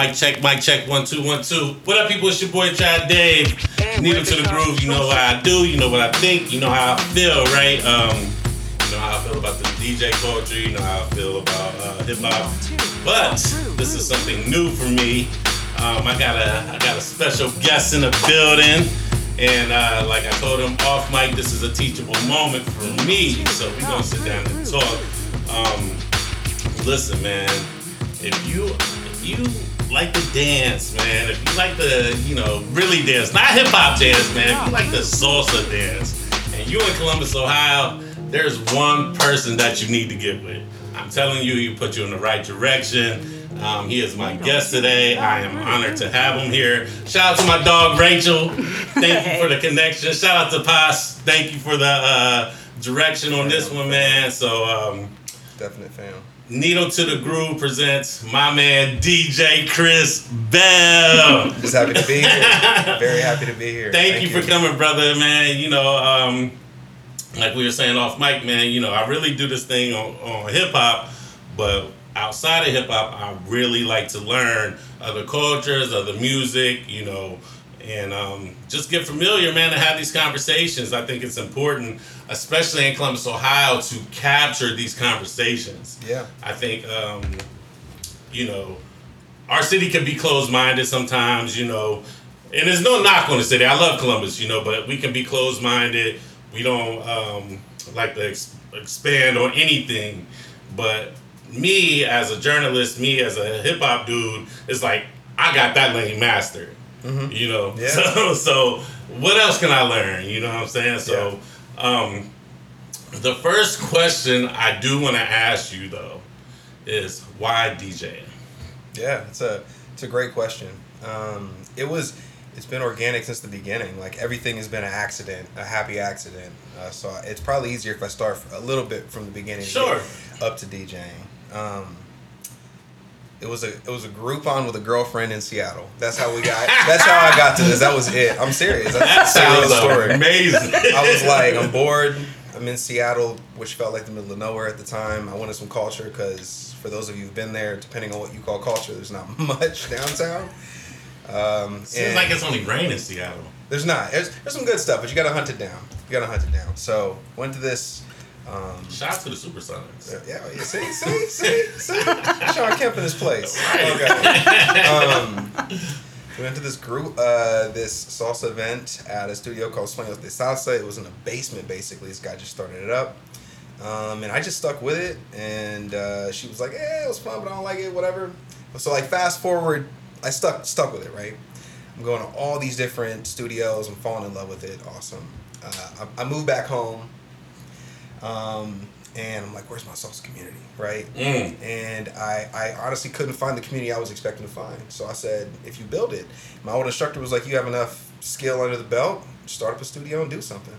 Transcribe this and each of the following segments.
Mic check, mic check, one, two, one, two. What up, people? It's your boy, Trav Dave. Needle to the groove. You know how I do. You know what I think. You know how I feel, right? Um, you know how I feel about the DJ culture. You know how I feel about uh, hip hop. But this is something new for me. Um, I got a I got a special guest in the building, and uh, like I told him off mic, this is a teachable moment for me. So we gonna sit down and talk. Um, listen, man, if you if you like to dance, man, if you like to, you know, really dance, not hip hop dance, man, if you like the salsa dance, and you in Columbus, Ohio, there's one person that you need to get with. I'm telling you, he put you in the right direction. Um, he is my guest today. I am honored to have him here. Shout out to my dog Rachel. Thank you for the connection. Shout out to Pas. Thank you for the uh, direction on this one, man. So, um, Definite fan. Needle to the Groove presents my man DJ Chris Bell. Just happy to be here. Very happy to be here. Thank, you, for coming, brother, man. You know, um, like we were saying off mic, man, you know, I really do this thing on, on hip hop, but outside of hip hop, I really like to learn other cultures, other music, you know, and um, just get familiar, man, and have these conversations. I think it's important, especially in Columbus, Ohio, to capture these conversations. Yeah. I think, um, you know, our city can be closed minded sometimes, you know, and there's no knock on the city. I love Columbus, you know, but we can be closed minded. We don't um, like to ex- expand on anything. But me as a journalist, me as a hip hop dude, it's like I got that lane mastered. You know, Yeah. so so what else can I learn? You know what I'm saying? So, um, the first question I do want to ask you though is why DJ? Yeah, it's a it's a great question. Um, it was it's been organic since the beginning. Like everything has been an accident, a happy accident. Uh, so it's probably easier if I start a little bit from the beginning, Sure. up to DJing. Um, it was a it was a Groupon with a girlfriend in Seattle. That's how we got. that's how I got to this. That was it. I'm serious. That That's sounds real story. amazing. I was like, I'm bored. I'm in Seattle, which felt like the middle of nowhere at the time. I wanted some culture because, for those of you who've been there, depending on what you call culture, there's not much downtown. Um, Seems like it's only rain in Seattle. there's not. There's, there's some good stuff, but you gotta hunt it down. You gotta hunt it down. So went to this. Um, Shout out to the Supersonics. yeah, yeah, see, see, see, see. Shawn Kemp in this place. Okay. Um, we went to this group, uh, this salsa event at a studio called Sueños de Salsa. It was in a basement, basically. This guy just started it up. Um, and I just stuck with it. And uh, she was like, "Yeah, it was fun, but I don't like it, whatever." So like, fast forward, I stuck stuck with it, right? I'm going to all these different studios. I'm falling in love with it. Awesome. Uh, I, I moved back home. Um, and I'm like, where's my salsa community, right? Mm. And I, I honestly couldn't find the community I was expecting to find. So I said, if you build it, my old instructor was like, you have enough skill under the belt, start up a studio and do something.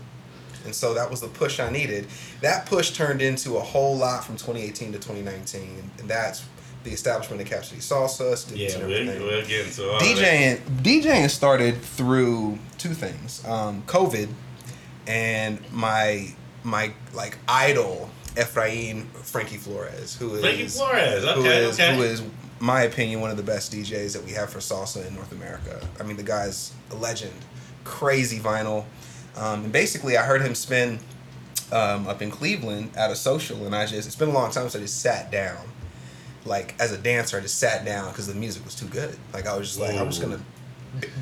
And so that was the push I needed. That push turned into a whole lot from 2018 to 2019, and that's the establishment of Cap Salsa, students Yeah, and everything. we'll get into all that. DJing DJing started through two things. Um, COVID and my my like idol Efrain Frankie Flores, who is Frankie Flores. who Okay, is okay. who is my opinion one of the best DJs that we have for salsa in North America. I mean the guy's a legend, crazy vinyl. Um, and basically I heard him spin um, up in Cleveland at a social, and I just it's been a long time since I just sat down. Like as a dancer, I just sat down because the music was too good. Like I was just like I'm just gonna b-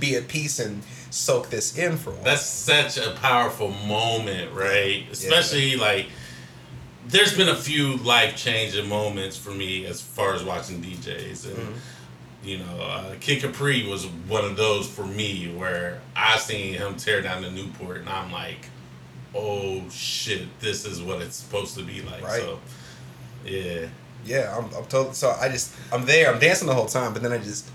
be at peace and soak this in for a while. That's such a powerful moment, right? Especially like there's been a few life changing moments for me as far as watching DJs and Mhm. you know, uh, Kid Capri was one of those for me where I seen him tear down the Newport and I'm like, oh shit, this is what it's supposed to be like. Right. So yeah. yeah, I'm, I'm told. So I just I'm there. I'm dancing the whole time, but then I just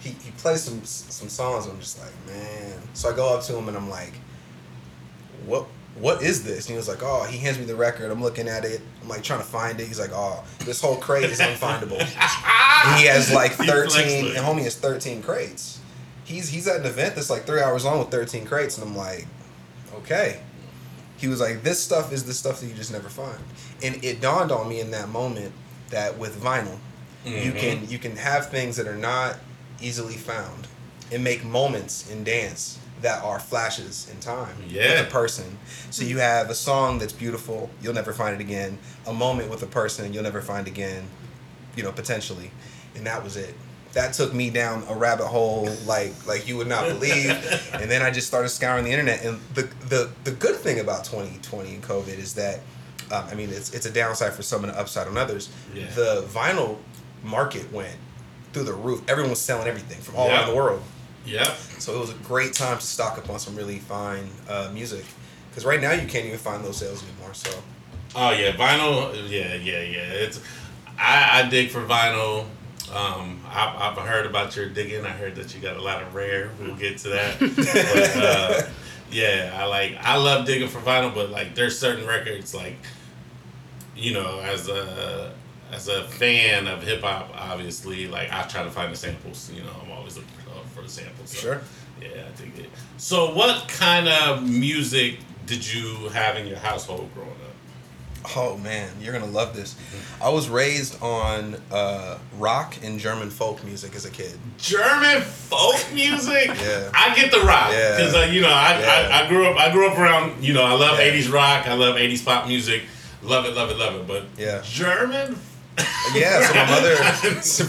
he, he plays some some songs. And I'm just like man. So I go up to him and I'm like, what what is this? And he was like, oh, he hands me the record. I'm looking at it. I'm like trying to find it. He's like, oh, this whole crate is unfindable. and he has like 13. it. And homie has 13 crates. He's he's at an event that's like three hours long with 13 crates, and I'm like, okay. He was like, this stuff is the stuff that you just never find. And it dawned on me in that moment that with vinyl, you Mhm. can you can have things that are not easily found and make moments in dance that are flashes in time Yeah. with a person. So you have a song that's beautiful, you'll never find it again. A moment with a person you'll never find again, you know, potentially. And that was it. That took me down a rabbit hole like like you would not believe. and then I just started scouring the internet. And the the, the good thing about 2020 and COVID is that um, I mean it's it's a downside for some and an upside on others. Yeah. The vinyl market went through the roof. Everyone was selling everything from all Yeah. over the world. Yeah. So it was a great time to stock up on some really fine uh, music. Because right now you can't even find those sales anymore. So Oh yeah, vinyl. Yeah, yeah, yeah. It's I, I dig for vinyl. Um, I've, I've heard about your digging. I heard that you got a lot of rare. We'll get to that. but, uh, yeah, I like I love digging for vinyl, but like there's certain records like you know as a as a fan of hip hop, obviously like I try to find the samples. You know, I'm always looking for, for the samples. So, Sure. Yeah, I dig it. So, what kind of music did you have in your household growing up? Oh man, you're gonna love this. I was raised on uh, rock and German folk music as a kid. German folk music. Yeah. I get the rock Yeah. because uh, you know I, Yeah. I, I grew up I grew up around you know I love Yeah. '80s rock. I love '80s pop music. Love it, love it, love it. But Yeah. German. Yeah, so my mother,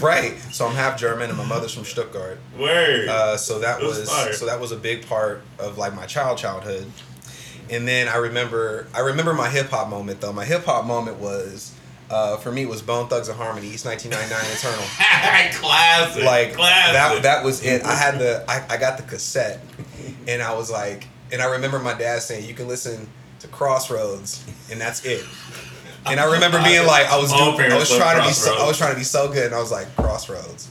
right? So I'm half German, and my mother's from Stuttgart. Word. Uh, so that It was was so that was a big part of like my child childhood. And then I remember I remember my hip hop moment though. My hip hop moment was uh, for me was Bone Thugs and Harmony, East 1999 Eternal. classic. like classic. that that was it. I had the I, I got the cassette and I was like and I remember my dad saying you can listen to Crossroads and that's it. And I remember being like I was doing, I was trying to be so, I was trying to be so good and I was like Crossroads.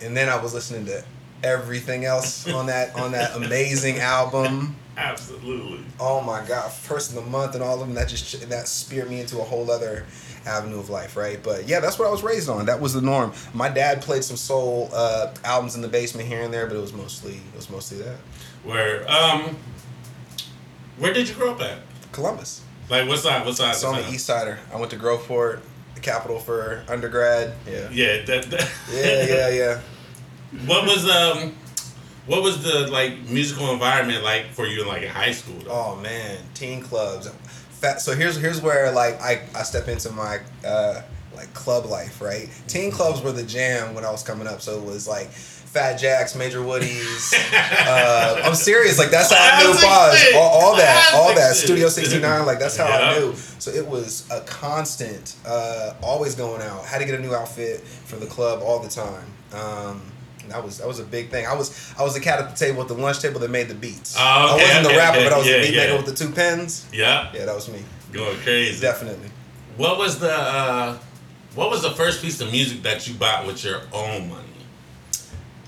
And then I was listening to everything else on that on that amazing album. Absolutely. Oh my god, first of the month and all of them that just that speared me into a whole other avenue of life, right? But yeah, that's what I was raised on. That was the norm. My dad played some soul uh, albums in the basement here and there, but it was mostly it was mostly that. Where um, where did you grow up at? Columbus. Like what side? What side? So I'm an? East Sider. I went to Groveport, the capital for undergrad. Yeah. Yeah. That, that Yeah, yeah, yeah. What was um, what was the like musical environment like for you in like in high school? Though? Oh man, teen clubs. Fat, so here's here's where like I, I step into my uh, like club life, right? Teen clubs were the jam when I was coming up. So it was like Fat Jacks, Major Woodies. uh, I'm serious, like that's how I knew shit. All, all that, all that. Studio 69, like that's how I knew. So it was a constant, uh, always going out. Had to get a new outfit for the club all the time. Um, and that was that was a big thing. I was I was the cat at the table at the lunch table that made the beats. Oh, I wasn't the rapper, okay. but I was Yeah, the beat maker yeah. with the two pens. Yeah, Yeah, that was me. going crazy. Definitely. What was the uh, what was the first piece of music that you bought with your own money?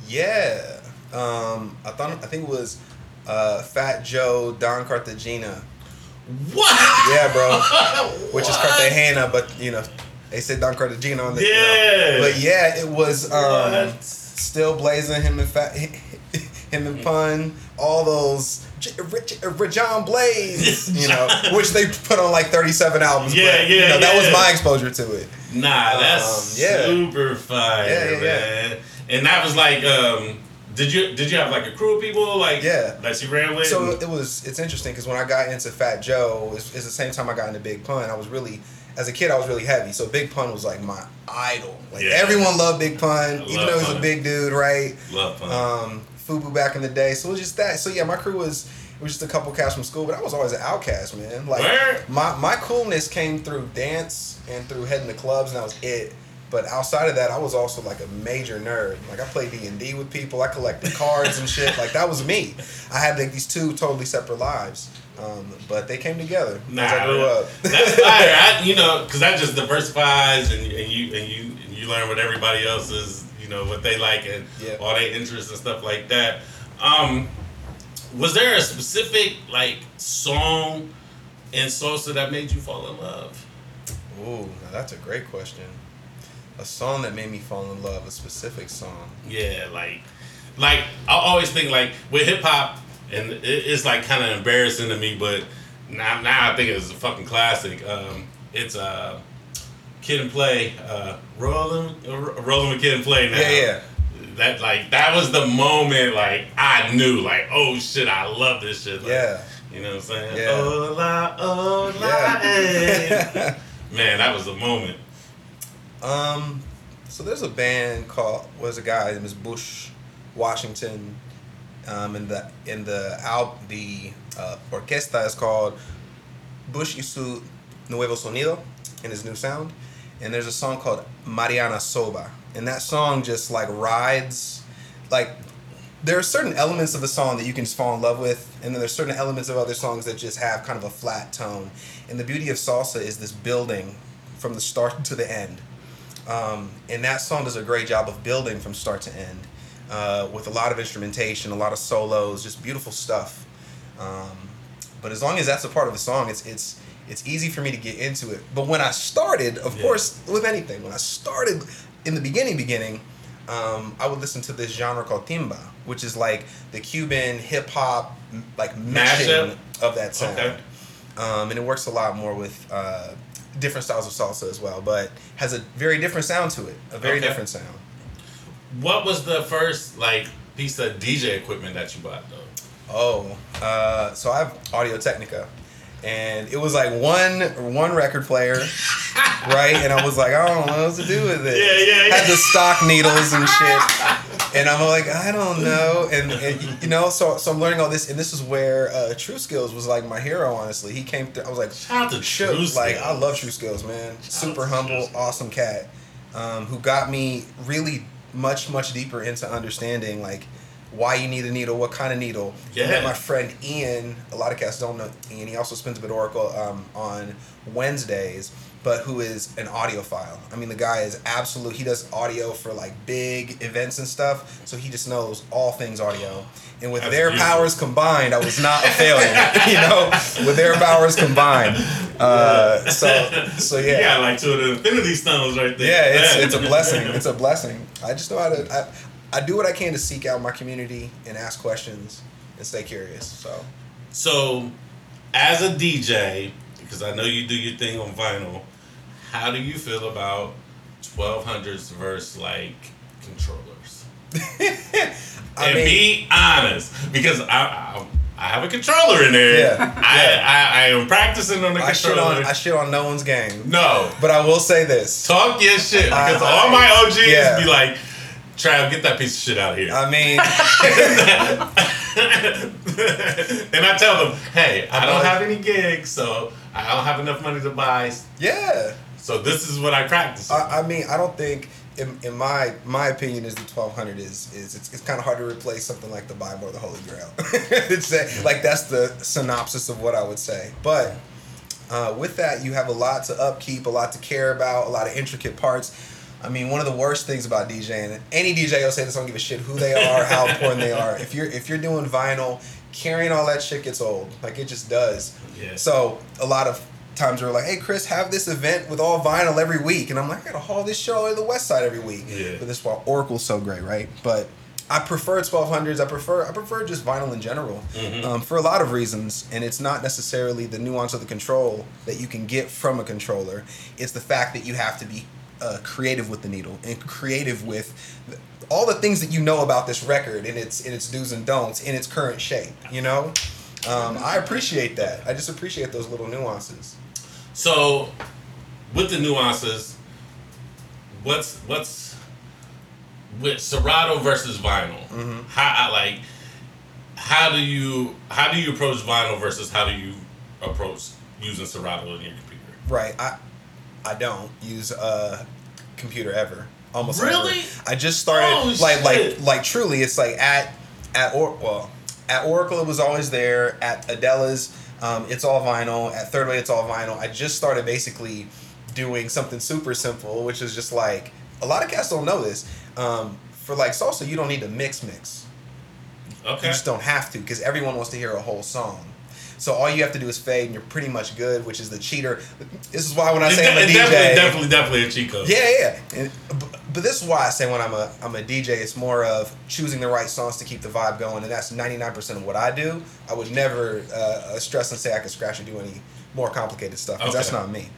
Yeah. Um, I thought I think it was uh, Fat Joe, Don Cartagena. What? Yeah, bro. Which is Cartagena, but you know, they said Don Cartagena on the. you know. Yeah. But yeah, it was um, still blazing him and Fat, him and Pun, all those. J- Rich, uh, John Blaze, you know, which they put on like 37 albums. Yeah, but, yeah, you know, That was my exposure to it. Nah, that's Um, yeah. super fire, Yeah, yeah, yeah. man. And that was like, um, did you did you have like a crew of people like Yeah. that you ran with? So it was. It's interesting because when I got into Fat Joe, it's, it's the same time I got into Big Pun. I was really, as a kid, I was really heavy. So Big Pun was like my idol. Like Yeah. everyone loved Big Pun, even though he was a big dude, right? Love fun. Um, Fubu back in the day. So it was just that. So yeah, my crew was. It was just a couple cats from school, but I was always an outcast, man. Like Word. my my coolness came through dance and through heading to clubs, and that was it. But outside of that, I was also like a major nerd. Like I played D and D with people. I collected cards and shit. Like that was me. I had like these two totally separate lives, um, but they came together as I grew up. That's fire. I, you know, because that just diversifies, and, and you and you and you learn what everybody else is, you know, what they like and Yeah. all their interests and stuff like that. Um, was there a specific like song in salsa that made you fall in love? Ooh, now that's a great question. A song that made me fall in love. A specific song. Yeah, like, like I always think like with hip hop, and it, it's like kind of embarrassing to me, but now now I think it's a fucking classic. Um, it's uh, Kid and Play, uh, rolling, uh, rolling with Kid and Play now. Yeah, yeah. that like that was the moment like I knew like oh shit I love this shit. Like, Yeah. You know what I'm saying? Yeah. Hola, hola, Yeah. hey. Man, that was the moment. Um, so there's a band called was a guy named Bush Washington. Um, in the in the out the uh, orquesta is called Bush y su nuevo sonido in his new sound, and there's a song called Mariana Soba, and that song just like rides, like there are certain elements of the song that you can just fall in love with, and then there's certain elements of other songs that just have kind of a flat tone. And the beauty of salsa is this building from the start to the end. Um, and that song does a great job of building from start to end uh, with a lot of instrumentation, a lot of solos, just beautiful stuff. Um, but as long as that's a part of the song, it's it's it's easy for me to get into it. But when I started, of Yeah. course, with anything, when I started in the beginning, beginning, um, I would listen to this genre called timba, which is like the Cuban hip hop like mashing Mashup? of that sound. Okay. Um, and it works a lot more with uh, different styles of salsa as well, but has a very different sound to it. A very Okay. different sound. What was the first like piece of DJ equipment that you bought though? Oh, uh, so I have Audio Technica, and it was like one one record player, right? And I was like, I don't know what to do with it. Yeah, yeah, yeah. Had the stock needles and shit, and I'm like, I don't know, and, and you know, so so I'm learning all this, and this is where uh, True Skills was like my hero. Honestly, he came. Through, I was like, Shout out to. True Like I love True Skills, man. Super humble, awesome cat, um, who got me really much much deeper into understanding like why you need a needle, what kind of needle. Yeah. And my friend Ian, a lot of cats don't know Ian. He also spins a bit Oracle um, on Wednesdays, but who is an audiophile. I mean, the guy is absolute. He does audio for like big events and stuff, so he just knows all things audio. And with their beautiful. powers combined, I was not a failure. you know, with their powers combined. Uh, so, so yeah. Got like two of the Infinity Stones right there. Yeah, it's, it's a blessing. It's a blessing. I just know how to. I, I do what I can to seek out my community and ask questions and stay curious. So So, as a DJ, because I know you do your thing on vinyl, how do you feel about 1200s versus like controllers? I and mean, be honest, because I, I I have a controller in there. Yeah, I, yeah. I, I am practicing on the I shit on I shit on no one's game. no, But I will say this. talk your shit because I- all my OGs yeah. be like, Trav, get that piece of shit out of here. I mean, and I tell them, hey, I don't have any gigs, so I don't have enough money to buy. yeah. So this is what I practice. I, I mean, I don't think, in, in my my opinion, is the twelve hundred is is it's, it's kind of hard to replace something like the Bible or the Holy Grail. it's a, like that's the synopsis of what I would say. But uh, with that, you have a lot to upkeep, a lot to care about, a lot of intricate parts. I mean, one of the worst things about DJing, and any DJ will say this, I don't give a shit who they are, how important they are. If you're if you're doing vinyl, carrying all that shit gets old. Like it just does. Yeah. So a lot of times we're like, hey Chris, have this event with all vinyl every week, and I'm like, I gotta haul this show to the West Side every week. Yeah. But this is why Oracle's so great, right? But I prefer 1200s. I prefer I prefer just vinyl in general Mhm. um, for a lot of reasons, and it's not necessarily the nuance of the control that you can get from a controller. It's the fact that you have to be uh, creative with the needle and creative with all the things that you know about this record and its in its do's and don'ts in its current shape. You know, um, I appreciate that. I just appreciate those little nuances. So, with the nuances, what's what's with Serato versus vinyl? Mhm. How like? How do you how do you approach vinyl versus how do you approach using Serato in your computer? Right. I I don't use a computer ever. Almost Really? ever. I just started Oh, like shit. like like truly it's like at at or well at Oracle it was always there. At Adela's um, it's all vinyl. At Third Way it's all vinyl. I just started basically doing something super simple, which is just like a lot of cats don't know this. Um, for like salsa, you don't need to mix mix. Okay. You just don't have to because everyone wants to hear a whole song. So all you have to do is fade, and you're pretty much good, which is the cheater. This is why when I It's, say I'm a it's DJ, definitely, definitely, definitely a cheat code. yeah, yeah. And, but, but this is why I say when I'm a I'm a DJ, it's more of choosing the right songs to keep the vibe going, and that's 99% of what I do. I would never uh, stress and say I can scratch or do any more complicated stuff because that's not me.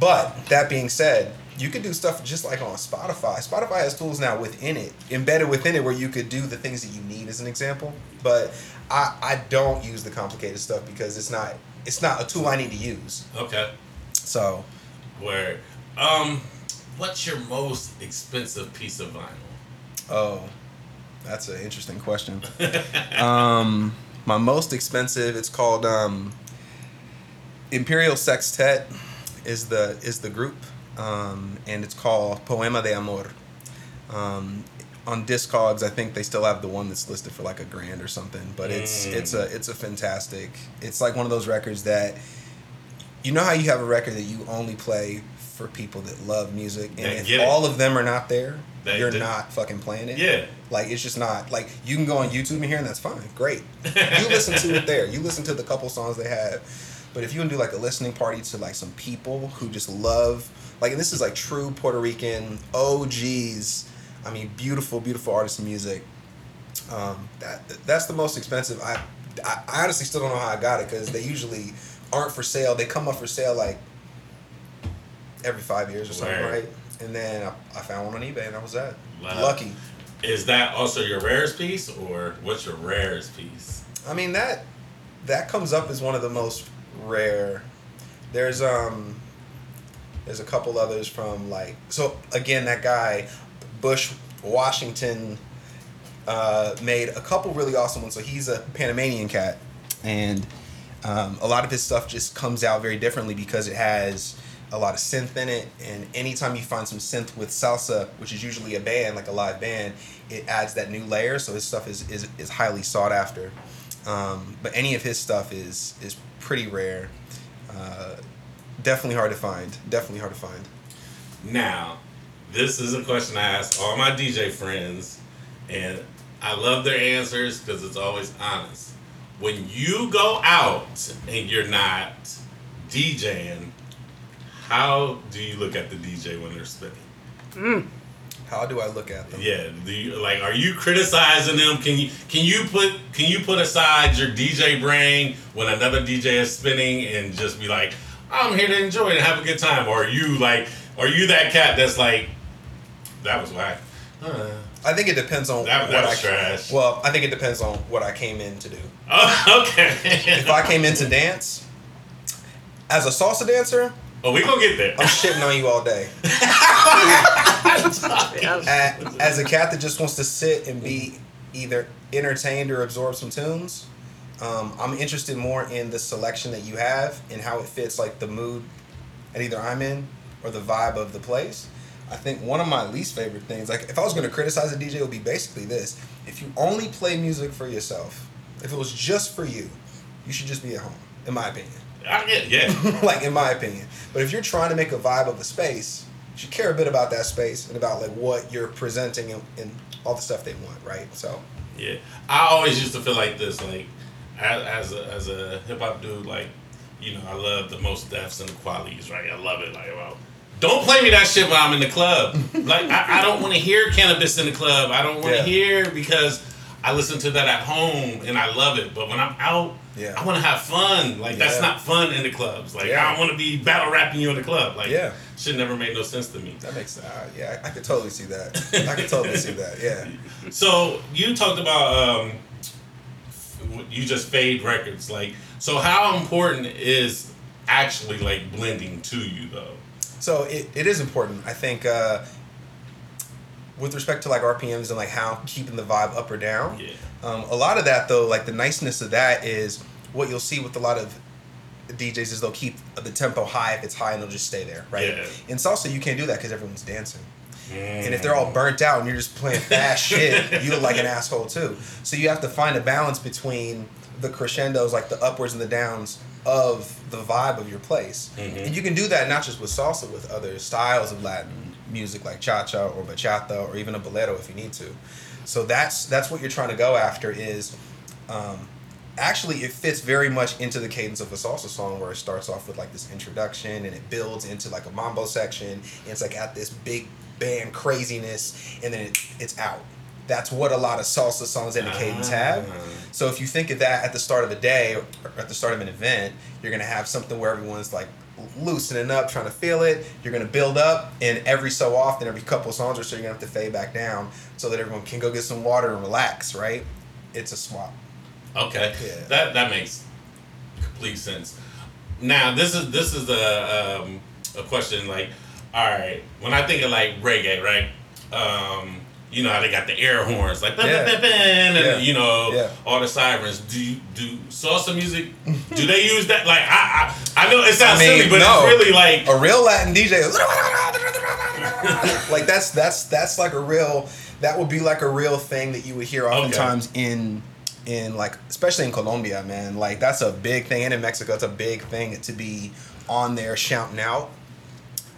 But that being said, you could do stuff just like on Spotify. Spotify has tools now within it, embedded within it, where you could do the things that you need, as an example. But I, I don't use the complicated stuff because it's not it's not a tool I need to use. Okay. So, Where, um, what's your most expensive piece of vinyl? oh, that's an interesting question. um, my most expensive, it's called um, Imperial Sextet, is the is the group, um, and it's called Poema de Amor. Um, on Discogs, I think they still have the one that's listed for like a grand or something. But it's Mm. it's a it's a fantastic. It's like one of those records that, you know how you have a record that you only play for people that love music, and That if all of them are not there, They you're do. not fucking playing it. Yeah. Like it's just not like you can go on YouTube and hear, and that's fine, great. You listen to it there. You listen to the couple songs they have. But if you can do like a listening party to like some people who just love, like, and this is like true Puerto Rican OGs. I mean, beautiful, beautiful artists and music. Um, that that's the most expensive. I, I I honestly still don't know how I got it because they usually aren't for sale. They come up for sale like every five years or something, Word. right? And then I, I found one on eBay, and that was that. Wow. Lucky. Is that also your rarest piece, or what's your rarest piece? I mean that that comes up as one of the most rare. There's um there's a couple others from like so again that guy Bush Washington uh, made a couple really awesome ones. So he's a Panamanian cat, and um, a lot of his stuff just comes out very differently because it has a lot of synth in it. And anytime you find some synth with salsa, which is usually a band like a live band, it adds that new layer. So his stuff is is, is highly sought after. Um, but any of his stuff is is pretty rare. Uh, definitely hard to find. Definitely hard to find. Now, this is a question I ask all my DJ friends, and I love their answers because it's always honest. When you go out and you're not DJing, how do you look at the DJ when they're spinning? How do I look at them? Yeah, you, like are you criticizing them? Can you can you put can you put aside your DJ brain when another DJ is spinning and just be like, I'm here to enjoy and have a good time? Or are you like are you that cat that's like that was whack? Uh, I think it depends on That- what that I was trash. Well, I think it depends on what I came in to do. oh, okay. If I came in to dance as a salsa dancer, oh, we gonna get there. I'm shitting on you all day. Yes. As a cat that just wants to sit and be either entertained or absorb some tunes, um, I'm interested more in the selection that you have and how it fits like the mood that either I'm in or the vibe of the place. I think one of my least favorite things, like if I was going to criticize a DJ, it would be basically this: if you only play music for yourself, if it was just for you, you should just be at home, in my opinion. I get yeah. like in my opinion. But if you're trying to make a vibe of a space, you should care a bit about that space and about like what you're presenting and, and all the stuff they want, right? So Yeah, I always used to feel like this, like as, as a as a hip hop dude, like you know, I love the Mos Defs and the Kwelis, right? I love it. Like, well, don't play me that shit while I'm in the club. like, I, I don't want to hear Canibus in the club. I don't want to Yeah. hear because I listen to that at home and I love it. But when I'm out, Yeah. I want to have fun. Like, that's not fun in the clubs. Like, Yeah. I don't want to be battle rapping you in the club. Like, Yeah. Shit never made no sense to me. that makes uh, yeah, I, I could totally see that. I could totally see that. Yeah. So you talked about um, you just fade records, like so. How important is actually like blending to you though? So it, it is important. I think uh, with respect to like RPMs and like how keeping the vibe up or down. Yeah. Um, a lot of that though, like the niceness of that is what you'll see with a lot of DJs is they'll keep the tempo high if it's high and they'll just stay there, right? Yeah. In salsa, you can't do that because everyone's dancing. Mm. And if they're all burnt out and you're just playing fast shit, you look like an asshole too. So you have to find a balance between the crescendos, like the upwards and the downs of the vibe of your place. Mhm. And you can do that not just with salsa, with other styles of Latin music like cha-cha or bachata or even a bolero if you need to. So that's that's what you're trying to go after is um, actually it fits very much into the cadence of a salsa song where it starts off with like this introduction and it builds into like a mambo section and it's like at this big band craziness and then it, it's out that's what a lot of salsa songs and the cadence have Ah. so if you think of that at the start of a day or at the start of an event you're gonna have something where everyone's like loosening up, trying to feel it. You're gonna build up, and every so often, every couple songs or so, you're gonna have to fade back down so that everyone can go get some water and relax. Right? It's a swap. Okay. Yeah. That that makes complete sense. Now this is this is a um, a question like, all right, when I think of like reggae, right? Um, you know how they got the air horns, like Yeah. "Bam, bam, bam," and Yeah. you know Yeah. all the sirens. Do you do salsa music? do they use that? Like I I, I know it sounds I mean, silly, but no. it's really like a real Latin DJ. like that's that's that's like a real that would be like a real thing that you would hear oftentimes in in like especially in Colombia, man. Like that's a big thing, and in Mexico, it's a big thing to be on there shouting out.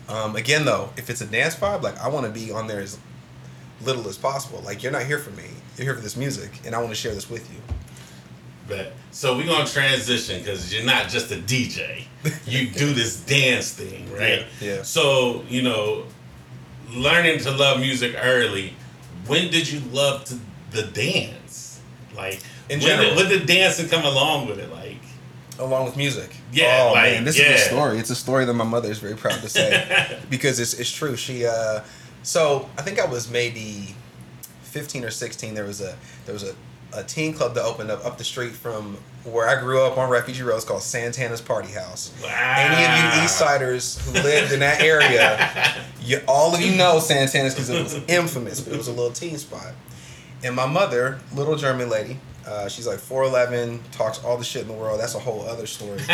Um, again, though, if it's a dance vibe, like I want to be on there as little as possible. Like you're not here for me, you're here for this music, and I want to share this with you. But so we're gonna transition because you're not just a DJ. You do this dance thing, right? Yeah, yeah. So you know, learning to love music early. When did you love to, the dance? Like In general. did, when did dancing come along with it? Like along with music. Yeah, Oh like, man, this yeah. is a story. It's a story that my mother is very proud to say because it's it's true. She uh, so I think I was maybe fifteen or sixteen. There was a there was a, a teen club that opened up up the street from where I grew up on Refugee Road. It's called Santana's Party House. wow. Any of you East Siders who lived in that area, you, all of you know Santana's because it was infamous, but it was a little teen spot. And my mother, little German lady, uh, she's like 4'11, talks all the shit in the world. That's a whole other story.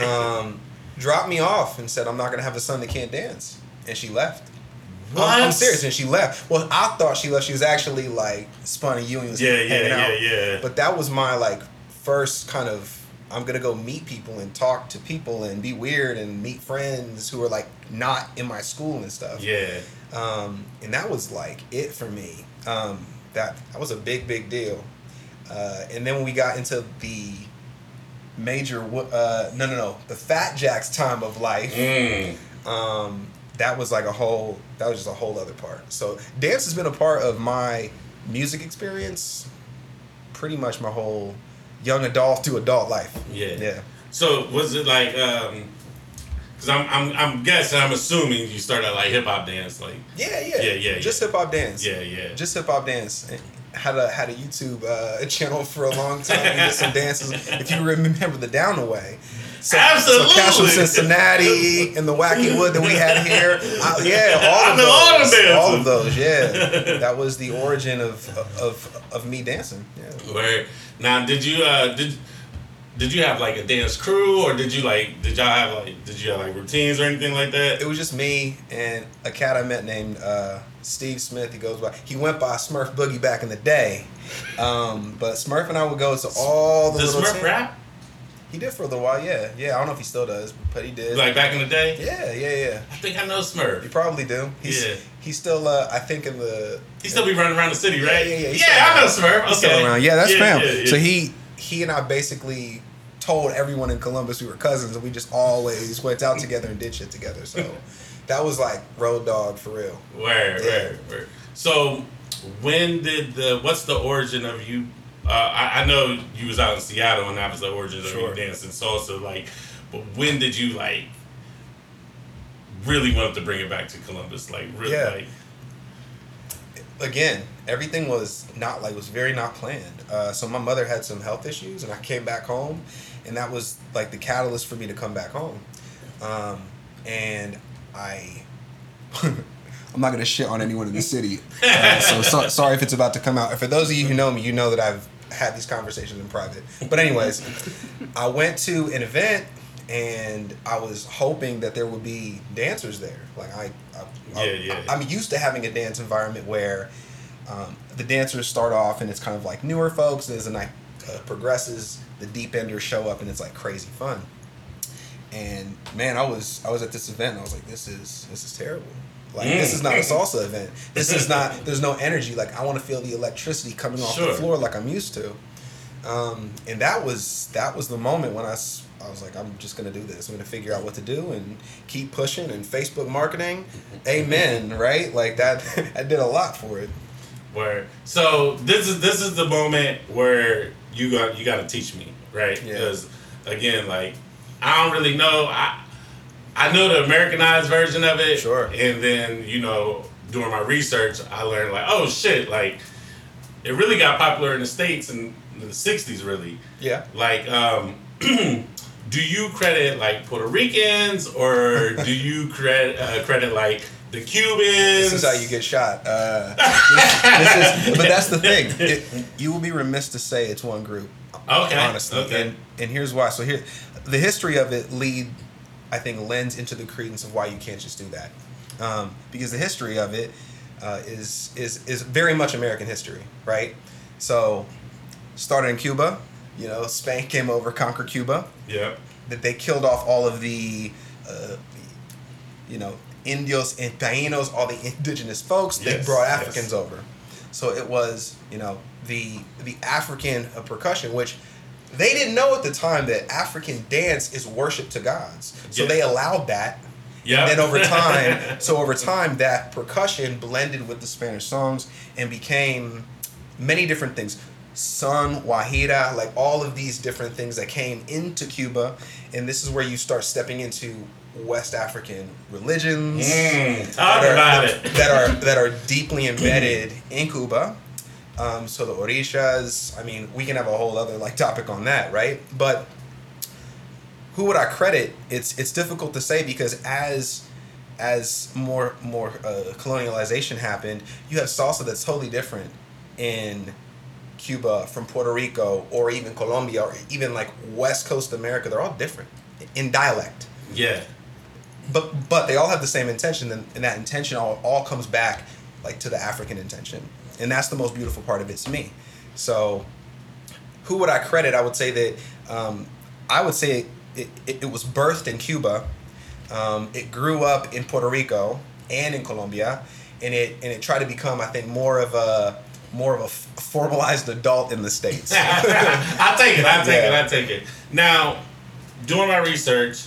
Um, dropped me off and said, I'm not going to have a son that can't dance. And she left. what? I'm, I'm serious. And she left. Well, I thought she left. She was actually like spun a U and was Yeah, hanging yeah, out. yeah, yeah. But that was my like first kind of I'm gonna go meet people and talk to people and be weird and meet friends who are like not in my school and stuff. yeah. Um, and that was like it for me. Um, that that was a big big deal. Uh, and then when we got into the major uh, no no no the Fat Jacks time of life Mm. um, that was like a whole that was just a whole other part. So dance has been a part of my music experience pretty much my whole young adult to adult life. Yeah. yeah. So was it like um because I'm, I'm I'm guessing I'm assuming you started like hip hop dance like yeah yeah. Yeah, yeah, just hip hop dance. Yeah yeah. Just hip hop dance had a had a YouTube uh, channel for a long time. We did some dances. If you remember the Down Away. So, Absolutely. So from Cincinnati and the Wacky Wood that we had here. Yeah, all of know all those. them all of those. Yeah, that was the origin of of of me dancing. Yeah. Where now did you uh did did you have like a dance crew or did you like did y'all have like did you have like routines or anything like that? It was just me and a cat I met named uh, Steve Smith. He goes by. He went by Smurf Boogie back in the day. Um, but Smurf and I would go to all the Does little. Smurf rap? He did for a little while. Yeah, yeah. I don't know if he still does, but he did. Like back in the day? Yeah, yeah, yeah. I think I know Smurf. You probably do. He's, Yeah. He's still, uh, I think, in the. He still be running around the city, right? Yeah, yeah, yeah, Yeah, I know Smurf. Okay. He's still around. Yeah, that's yeah, fam. yeah, yeah. So he he and I basically told everyone in Columbus we were cousins, and we just always went out together and did shit together. So that was like road dog for real. Word, Yeah. word, word. So, when did the? What's the origin of you? Uh, I, I know you was out in Seattle, and that was the origin of you dancing salsa. Like, but when did you like really want to bring it back to Columbus? Like, really, Yeah. like, Again, everything was not like was very not planned. Uh, so my mother had some health issues, and I came back home, and that was like the catalyst for me to come back home. Um, and I. I'm not gonna shit on anyone in the city, uh, so, so sorry if it's about to come out. For those of you who know me, you know that I've had these conversations in private. But anyways, I went to an event and I was hoping that there would be dancers there. Like I, I, Yeah, yeah. I, am used to having a dance environment where um, the dancers start off and it's kind of like newer folks, and as the night uh, progresses, the deep enders show up and it's like crazy fun. And man, I was I was at this event and I was like, this is this is terrible. Like this Mm. is not a salsa event. This is not. There's no energy. Like I want to feel the electricity coming off the floor like I'm used to. Um, and that was that was the moment when I I was like, I'm just gonna do this. I'm gonna figure out what to do and keep pushing. And Facebook marketing, amen. Right? Like that. I did a lot for it. where? So this is this is the moment where you got you got to teach me, right? Yeah. Because again, like, I don't really know. I I know the Americanized version of it. Sure. And then you know, doing my research, I learned like, oh shit, like it really got popular in the states in, in the '60s, really. Yeah. Like, um, do you credit like Puerto Ricans or do you credit uh, credit like the Cubans? This is how you get shot. Uh, this, this is, but that's the thing. It, you will be remiss to say it's one group. Okay, Honestly, okay. and and here's why. So here, the history of it lead, I think, lends into the credence of why you can't just do that, um, because the history of it uh, is is is very much American history, right? So, started in Cuba. You know, Spain came over, conquered Cuba. Yeah. that they killed off all of the, uh, you know, Indios and Tainos, all the indigenous folks. yes, They Yes, brought yes. Africans over, so it was you know the the African uh, percussion, which they didn't know at the time that African dance is worship to gods. So Yeah. they allowed that. Yeah. And then over time, so over time, that percussion blended with the Spanish songs and became many different things. Son, Guajira, like all of these different things that came into Cuba. And this is where you start stepping into West African religions Mm, talk that, are, about it. that are that are deeply embedded in Cuba. Um, so the orishas, I mean, we can have a whole other like topic on that, right? But who would I credit? It's it's difficult to say because as as more more uh, colonialization happened, you have salsa that's totally different in Cuba from Puerto Rico or even Colombia or even like West Coast America. They're all different in dialect Yeah. but but they all have the same intention and, and that intention all, all comes back like to the african intention and that's the most beautiful part of it to me so who would i credit i would say that um, i would say it, it, it was birthed in cuba um, it grew up in puerto rico and in colombia and it and it tried to become i think more of a more of a f- formalized adult in the states I take it. I take Yeah. it. I take it. Now, doing my research,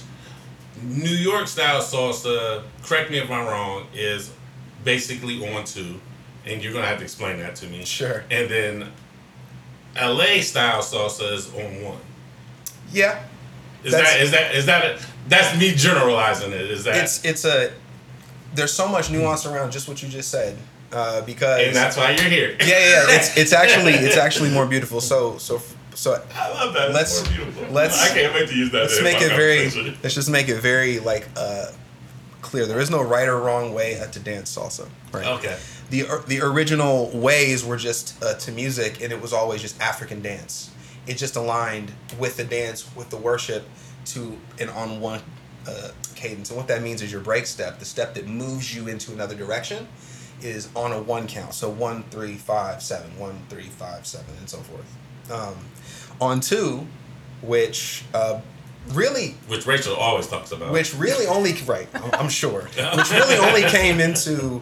New York style salsa. Correct me if I'm wrong. Is basically on two, and you're gonna have to explain that to me. Sure. And then, LA style salsa is on one. yeah Is that is that is that a, that's me generalizing it? Is that it's it's a there's so much nuance around just what you just said uh, because and that's why you're here. yeah, yeah, yeah. It's it's actually it's actually more beautiful. So so so I love that. Let's- more beautiful. let's- I can't wait to use that. let's make it very let's just make it very like uh, clear. There is no right or wrong way to dance salsa. Right. Okay. The the original ways were just uh, to music, and it was always just African dance. It just aligned with the dance, with the worship, to and on one uh, cadence. And what that means is your break step, the step that moves you into another direction, is on a one count. So one, three, five, seven, one, three, five, seven, and so forth. Um, on two, which uh, really Which Rachel always talks about. which really only right I'm- i'm sure which really only came into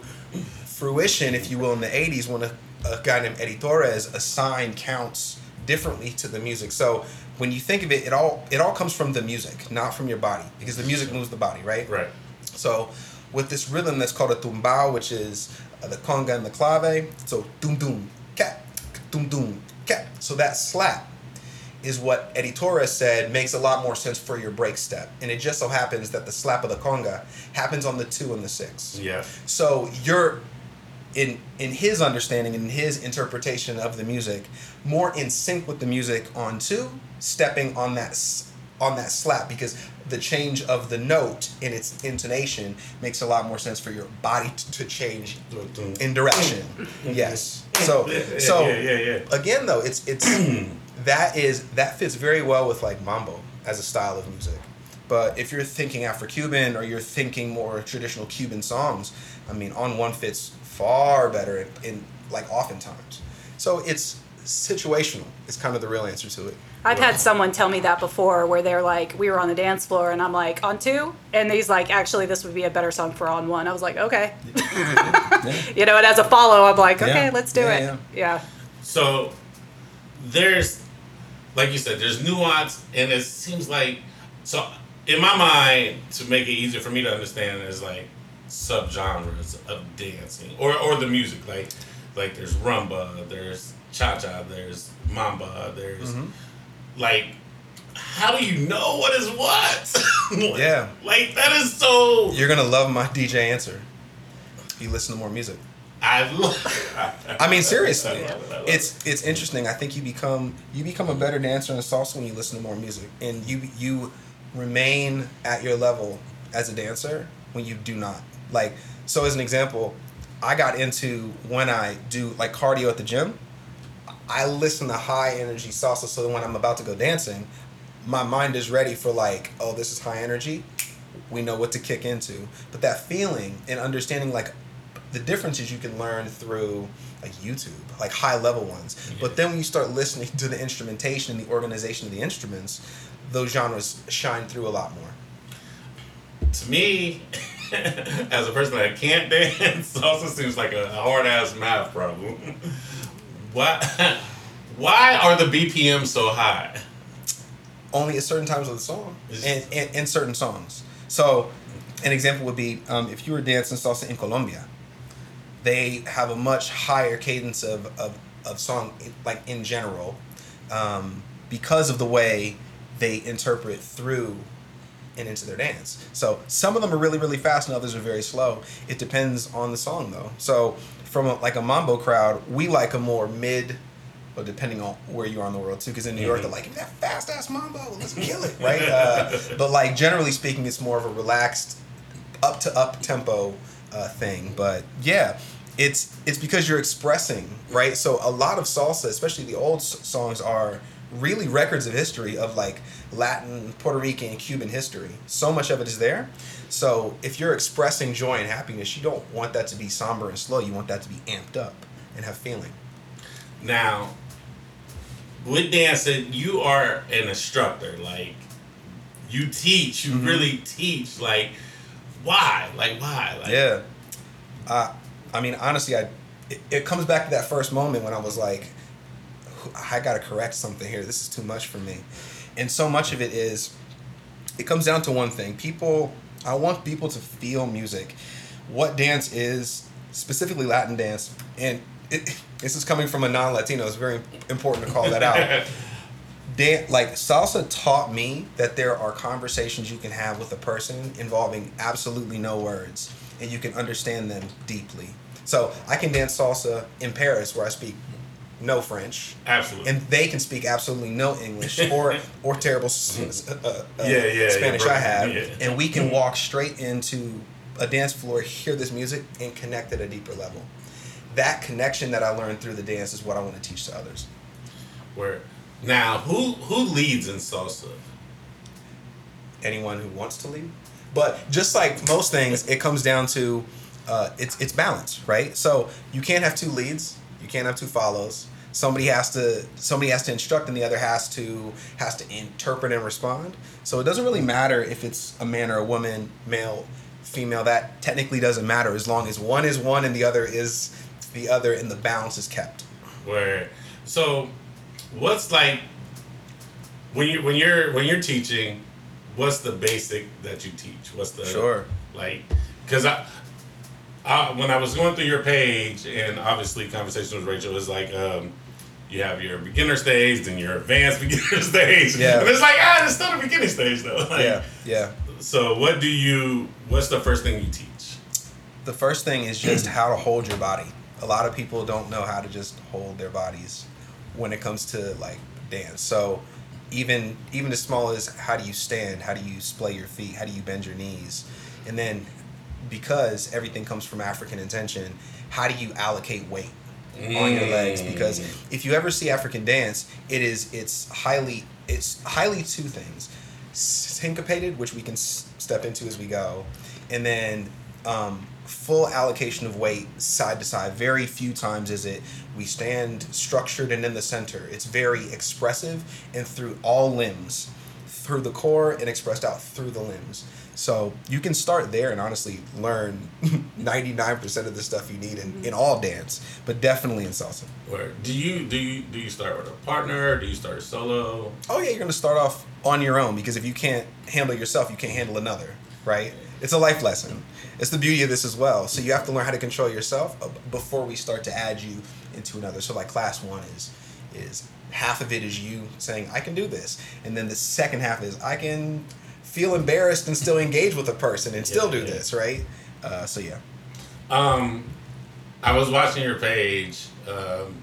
fruition if you will in the 80s when a, a guy named eddie torres assigned counts differently to the music so when you think of it it all it all comes from the music not from your body because the music moves the body right right. so with this rhythm that's called a tumbao, which is uh, the conga and the clave, so doom doom cat, doom doom cat. So that slap is what Eddie Torres said makes a lot more sense for your break step. And it just so happens that the slap of the conga happens on the two and the six. Yeah. So you're in in his understanding in his interpretation of the music more in sync with the music on two stepping on that on that slap because the change of the note in its intonation makes a lot more sense for your body t- to change mm-hmm. in direction. Mm-hmm. Yes. Mm-hmm. So so yeah, yeah, yeah. again though it's it's that is that fits very well with like mambo as a style of music. But if you're thinking afro-cuban or you're thinking more traditional cuban songs i mean on one fits far better in, in like oftentimes so it's situational is kind of the real answer to it I've had someone tell me that before where they're like, we were on the dance floor and I'm like, on two? And he's like, actually, this would be a better song for on one. I was like, okay. you know, and as a follow, I'm like, okay, Yeah. let's do Yeah, it. yeah. Yeah. So there's, like you said, there's nuance, and it seems like so in my mind to make it easier for me to understand is like subgenres of dancing or or the music like like there's rumba, there's cha cha, there's mamba, there's mm-hmm. like how do you know what is what? Yeah. Like that is so. You're gonna love my DJ answer. You listen to more music. I love. I mean, seriously, I love it, I love it's it's interesting. I think you become you become a better dancer in salsa when you listen to more music, and you you remain at your level as a dancer when you do not. Like, so as an example, I got into when I do like cardio at the gym. I listen to high energy salsa, so that when I'm about to go dancing, my mind is ready for like, oh, this is high energy. We know what to kick into. But that feeling and understanding like the differences you can learn through like YouTube, like high level ones. But then when you start listening to the instrumentation and the organization of the instruments, those genres shine through a lot more. to me, as a person that can't dance, also seems like a hard ass math problem. Why? Why are the BPM so high? Only at certain times of the song and, and, and certain songs. So, an example would be um, if you were dancing salsa in Colombia, they have a much higher cadence of, of, of song, like in general, um, because of the way they interpret through and into their dance. So some of them are really really fast and others are very slow. It depends on the song though. So from a, like a mambo crowd, we like a more mid or depending on where you are in the world too because in New York Mhm. they're like "Give me that fast ass mambo, let's kill it, right? Uh, but like generally speaking it's more of a relaxed up to up tempo uh, thing. But yeah, it's it's because you're expressing, right? So a lot of salsa, especially the old songs, are really records of history of like Latin, Puerto Rican, and Cuban history. So much of it is there. So if you're expressing joy and happiness, you don't want that to be somber and slow. You want that to be amped up and have feeling. Now, with dancing, you are an instructor. Like, you teach. You Mhm. really teach. Like, why? Like, why? Like, Yeah. Uh, I mean, honestly, I it, it comes back to that first moment when I was like, I got to correct something here. This is too much for me. And so much of it is, it comes down to one thing. People, I want people to feel music. What dance is, specifically Latin dance, and it, this is coming from a non Latino, it's very important to call that out. Dan- like salsa taught me that there are conversations you can have with a person involving absolutely no words and you can understand them deeply so i can dance salsa in paris where i speak no french Absolutely. and they can speak absolutely no english or or terrible uh, uh, Yeah, yeah, yeah, spanish bro. i have Yeah. and we can walk straight into a dance floor hear this music and connect at a deeper level that connection that i learned through the dance is what i want to teach to others Where now, who who leads in salsa? anyone who wants to lead. But just like most things, it comes down to uh, it's it's balance, right? So you can't have two leads, you can't have two follows. Somebody has to somebody has to instruct, and the other has to has to interpret and respond. So it doesn't really matter if it's a man or a woman, male, female. That technically doesn't matter as long as one is one and the other is the other, and the balance is kept. Where so, what's like when you when you're when you're teaching? What's the basic that you teach? What's the Sure. like? Because I, I when I was going through your page and obviously conversation with Rachel is like um, you have your beginner stage and your advanced beginner stage. Yeah. And it's like ah, it's still the beginning stage though. Like, Yeah, yeah. So what do you? What's the first thing you teach? the first thing is just how to hold your body. A lot of people don't know how to just hold their bodies when it comes to like dance. So even even as small as how do you stand, how do you splay your feet, how do you bend your knees, and then because everything comes from African intention, how do you allocate weight on your legs? Because if you ever see African dance, it is it's highly it's highly two things syncopated, which we can s- step into as we go, and then um, full allocation of weight side to side. Very few times is it we stand structured and in the center. It's very expressive and through all limbs, through the core and expressed out through the limbs. So you can start there and honestly learn 99% of the stuff you need in, in all dance, but definitely in salsa. Where do you do you do you start with a partner? Do you start solo? oh yeah, you're gonna start off on your own because if you can't handle yourself, you can't handle another, right? It's a life lesson. It's the beauty of this as well. So you have to learn how to control yourself uh, before we start to add you into another. So like class one is is half of it is you saying I can do this, and then the second half is I can feel embarrassed and still engage with a person and still Yeah, do yeah. this, right? Uh, so yeah. Um, I was watching your page, um,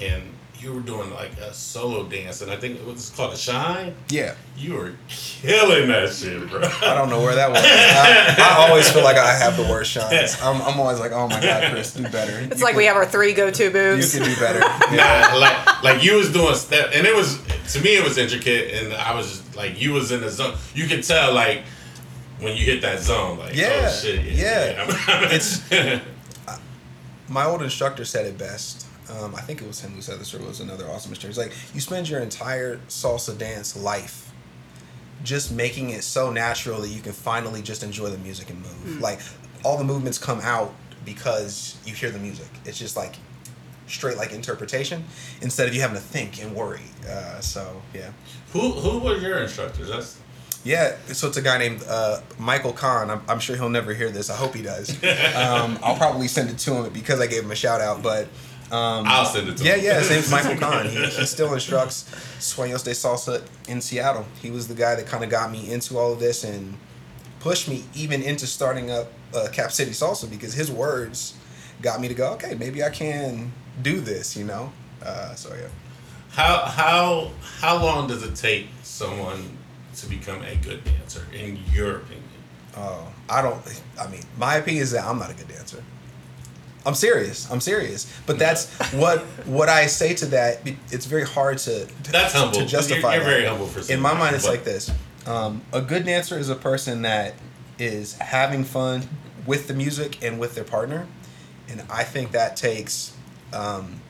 and you were doing like a solo dance, and I think it was called a shine. Yeah. You were killing that shit, bro. I don't know where that was. I, I always feel like I have the worst shines. I'm, I'm always like, oh my god, Chris, do better. It's like we have our three go-to You can do better. Yeah. Nah, like like you was doing step, and it was to me it was intricate, and I was just, like you was in the zone. You could tell like when you hit that zone, like Yeah, oh shit, yeah. it's my old instructor said it best. Um, I think it was him who said this, or it was another awesome instructor. He's like, you spend your entire salsa dance life just making it so natural that you can finally just enjoy the music and move. Like, all the movements come out because you hear the music. It's just like straight like interpretation instead of you having to think and worry. Uh, so yeah. who who were your instructors? That's Yeah, so it's a guy named uh, Michael Kahn. I'm, I'm sure he'll never hear this. I hope he does. Um, I'll probably send it to him because I gave him a shout out. But um, I'll send it to yeah, him. yeah, his name's Michael Kahn. He, he still instructs Sueños de Salsa in Seattle. He was the guy that kind of got me into all of this and pushed me even into starting up uh, Cap City Salsa because his words got me to go, okay, maybe I can do this, you know? Uh, so yeah. How how how long does it take someone to become a good dancer, in your opinion? Oh, I don't. I mean, my opinion is that I'm not a good dancer. I'm serious. I'm serious. But that's what what I say to that. It's very hard to That's to, humble. to justify. You're, you're that. very humble for. In my mind, it's but- like this: um, a good dancer is a person that is having fun with the music and with their partner, and I think that takes um,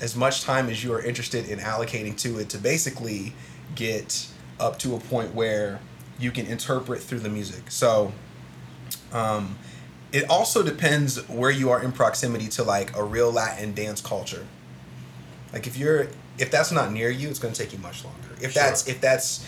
as much time as you are interested in allocating to it to basically get up to a point where you can interpret through the music. So, um, it also depends where you are in proximity to like a real Latin dance culture. Like if you're if that's not near you, it's going to take you much longer. If Sure. that's if that's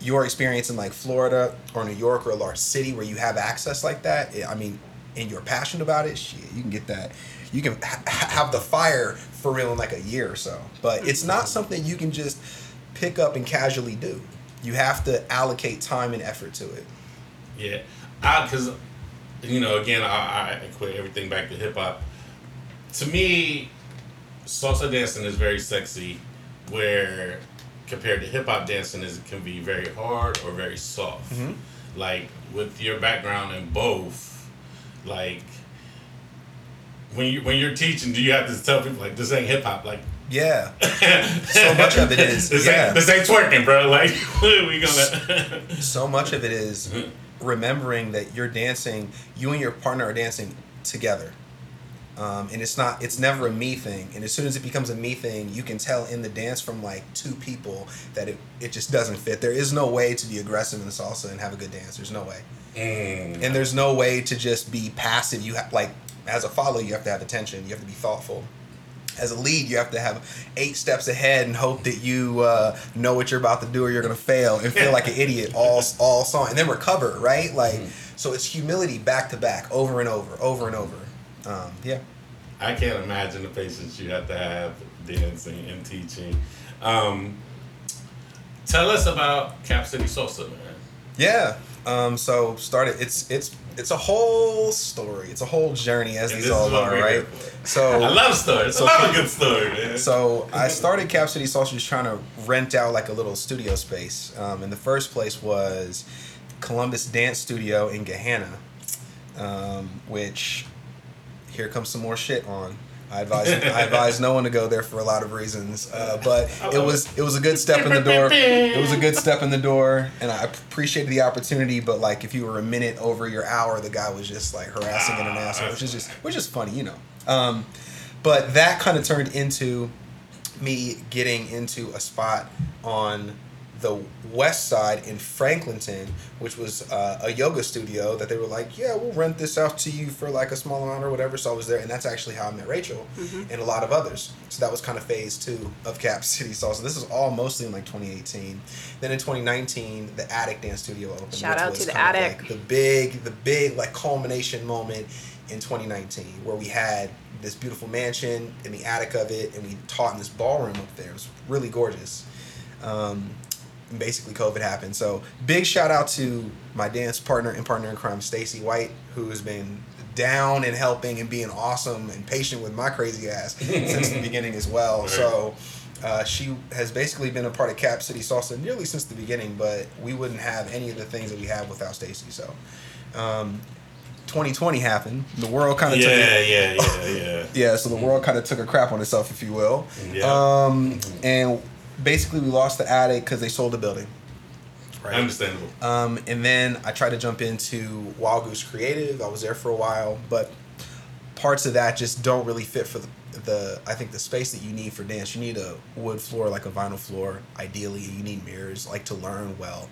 your experience in like Florida or New York or a large city where you have access like that, I mean, and you're passionate about it, shit, you can get that. You can ha- have the fire for real in like a year or so. But it's not something you can just pick up and casually do. You have to allocate time and effort to it. Yeah, I because you know again I, I equate everything back to hip hop. To me, salsa dancing is very sexy, where compared to hip hop dancing is can be very hard or very soft. Mhm. Like with your background in both, like when you when you're teaching, do you have to tell people like this ain't hip hop like? Yeah. So much of it is, this, yeah. ain't, this ain't twerking, bro. Like we gonna. so much of it is remembering that you're dancing you and your partner are dancing together um, and it's not it's never a me thing and as soon as it becomes a me thing you can tell in the dance from like two people that it, it just doesn't fit there is no way to be aggressive in salsa and have a good dance there's no way Mm. and there's no way to just be passive you have like as a follow you have to have attention you have to be thoughtful as a lead, you have to have eight steps ahead and hope that you uh, know what you're about to do or you're gonna fail and feel like an idiot all all song and then recover, right? Like, so it's humility back to back, over and over, over and over. Um, yeah. I can't imagine the patience you have to have dancing and teaching. Um, tell us about Cap City Salsa, man. Yeah. Um, so started. It's it's it's a whole story. It's a whole journey, as And these all are, right? So I love stories. so- I love a good story, man. So I started Cap City just trying to rent out like a little studio space. Um, and the first place was Columbus Dance Studio in Gahanna, um, which here comes some more shit on. I advise I advise no one to go there for a lot of reasons, uh, but it was it was a good step in the door. It was a good step in the door, and I appreciated the opportunity. But like, if you were a minute over your hour, the guy was just like harassing Ah, international, which is just which is funny, you know. Um, but that kind of turned into me getting into a spot on the west side in Franklinton, which was uh, a yoga studio that they were like, yeah, we'll rent this out to you for like a small amount or whatever. So I was there, and that's actually how I met Rachel and a lot of others. So that was kind of phase two of Cap City Salsa. This is all mostly in like 2018. Then in 2019, the Attic Dance Studio opened. Shout out to the Attic. like the big, the big like culmination moment in 2019, where we had this beautiful mansion in the attic of it, and we taught in this ballroom up there. It was really gorgeous. Um, basically, COVID happened. So, big shout out to my dance partner and partner in crime, Stacy White, who has been down and helping and being awesome and patient with my crazy ass since the beginning as well. Right. So, uh, she has basically been a part of Cap City Salsa nearly since the beginning, but we wouldn't have any of the things that we have without Stacy. So, um, 2020 happened. The world kind of took Yeah, yeah, yeah, yeah. Yeah, so the world kind of took a crap on itself, if you will. Yeah. Um, and basically, we lost the attic because they sold the building. Right. Understandable. Um, and then I tried to jump into Wild Goose Creative. I was there for a while, but parts of that just don't really fit for the, the I think the space that you need for dance. You need a wood floor, like a vinyl floor. Ideally, you need mirrors, like to learn well.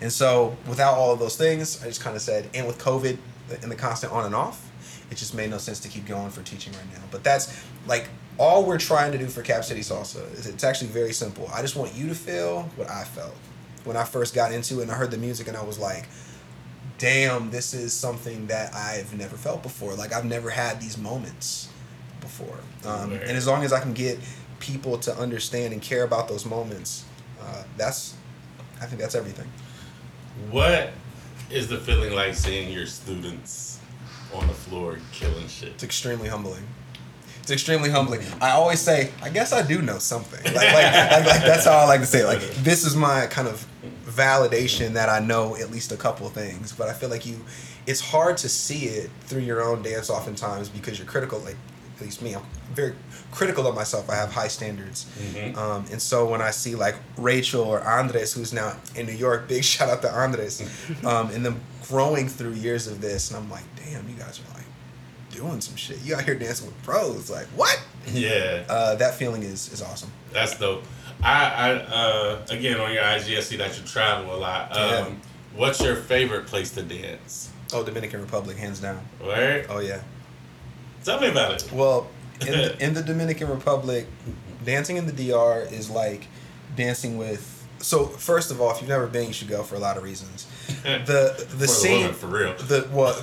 And so, without all of those things, I just kind of said, and with COVID and the constant on and off, it just made no sense to keep going for teaching right now. But that's like all we're trying to do for Cap City Salsa. Is it's actually very simple. I just want you to feel what I felt when I first got into it and I heard the music and I was like, damn, this is something that I've never felt before. Like I've never had these moments before. Um, and as long as I can get people to understand and care about those moments, uh, that's, I think that's everything. What is the feeling like seeing your students on the floor killing shit? It's extremely humbling. It's extremely humbling. I always say, I guess I do know something. Like, like, like, like, that's how I like to say it. Like this is my kind of validation that I know at least a couple things. But I feel like you, it's hard to see it through your own dance oftentimes because you're critical. Like at least me, I'm very critical of myself. I have high standards, Mhm. um, and so when I see like Rachel or Andres, who's now in New York, big shout out to Andres, um, and them growing through years of this, and I'm like, damn, you guys are like doing some shit. You out here dancing with pros. Like what? Yeah, Uh, that feeling is is awesome. that's dope. I, I uh, again on your IG, I see that you travel a lot. Um, Yeah. What's your favorite place to dance? Oh, Dominican Republic, hands down. Right? Oh yeah. Tell me about it. Well, in the, in the Dominican Republic, dancing in the DR is like dancing with. So first of all, if you've never been, you should go for a lot of reasons. The the For scene woman, for real. the what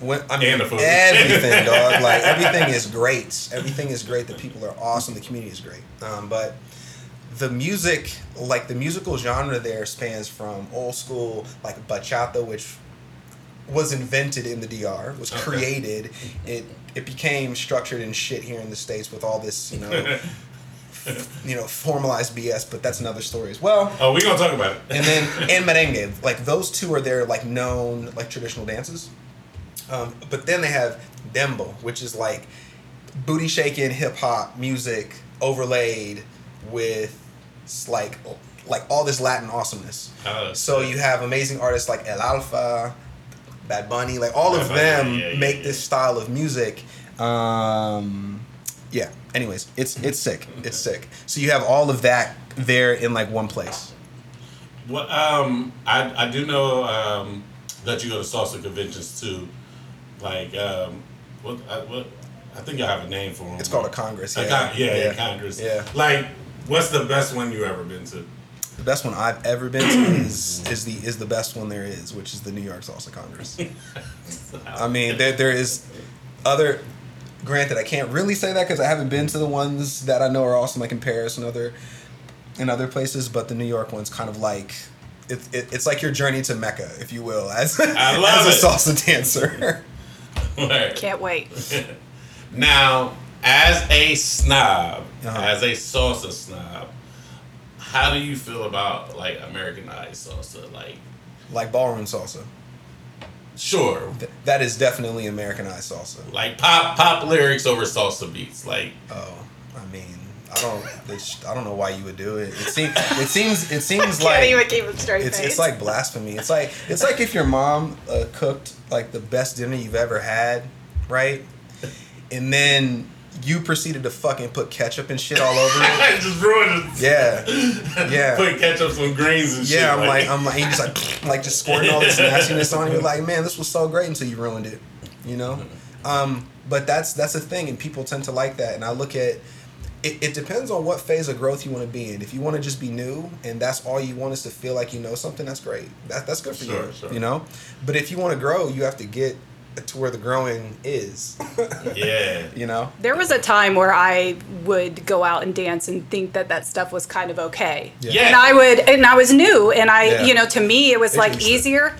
when I mean And the food. everything dog. Like everything is great. Everything is great. The people are awesome. The community is great. Um, but the music like the musical genre there spans from old school like bachata which was invented in the DR was Okay. created. It it became structured and shit here in the states with all this you know you know formalized BS but that's another story as well. Oh, we gonna talk about it. and then and merengue. Like those two are their like known like traditional dances um, but then they have dembow which is like booty shaking hip hop music overlaid with like like all this latin awesomeness. Oh, so you have amazing artists like el alfa bad bunny like all of Bunny, them yeah, yeah, make yeah. this style of music. Um yeah anyways it's it's sick it's sick. So you have all of that there in like one place. Well, um, I I do know um, that you go to salsa conventions too. Like, um, what I, what I think I have a name for them. It's called a congress. A Yeah, con- yeah, yeah, Congress. Yeah. Like, what's the best one you ever been to? The best one I've ever been to is is the is the best one there is, which is the New York Salsa Congress. I mean, there there is other. Granted, I can't really say that because I haven't been to the ones that I know are awesome, like in Paris and other, in other places. But the New York one's kind of like, it, it, it's like your journey to Mecca, if you will, as I love as a it. salsa dancer. Word. Can't wait. Now, as a snob, Uh-huh. as a salsa snob, how do you feel about like Americanized salsa? Like, like ballroom salsa. sure, Th- that is definitely Americanized salsa. like pop pop lyrics over salsa beats. Like, Oh, I mean, I don't, it's, I don't know why you would do it. It seems, it seems, it seems Can't like even keep a straight it's, face. it's like blasphemy. It's like, it's like if your mom uh, cooked like the best dinner you've ever had, right? And then you proceeded to fucking put ketchup and shit all over it. just ruined it. Yeah, yeah. Put ketchup some greens and shit. Yeah, I'm like, I'm like, you just like, like just squirting all this nastiness on you. Like, man, this was so great until you ruined it, you know. Um, but that's that's a thing, and people tend to like that. And I look at it. It depends on what phase of growth you want to be in. If you want to just be new, and that's all you want is to feel like you know something, that's great. That that's good for Sure, you, sure. you know. But if you want to grow, you have to get to where the growing is. Yeah. you know. There was a time where I would go out and dance and think that that stuff was kind of okay. Yeah. And I would, and I was new, and I, Yeah. you know, to me it was like easier.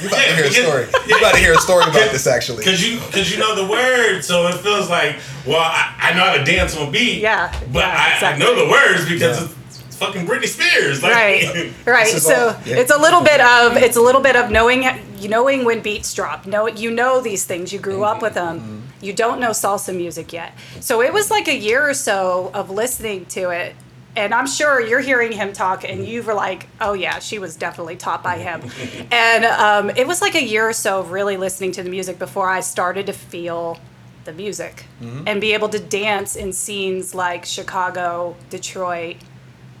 You about to hear a because- story. You about to hear a story about this actually. Cause you, cause you know the words, so it feels like, well, I, I know how to dance on beat. Yeah, but yeah, I, exactly. I know the words because Yeah. it's fucking Britney Spears. Like, right right so all- yeah. it's a little bit of it's a little bit of knowing knowing when beats drop know you know these things you grew up with them Mm-hmm. you don't know salsa music yet so it was like a year or so of listening to it and i'm sure you're hearing him talk and you were like oh yeah she was definitely taught by him and um, it was like a year or so of really listening to the music before i started to feel the music Mm-hmm. and be able to dance in scenes like chicago detroit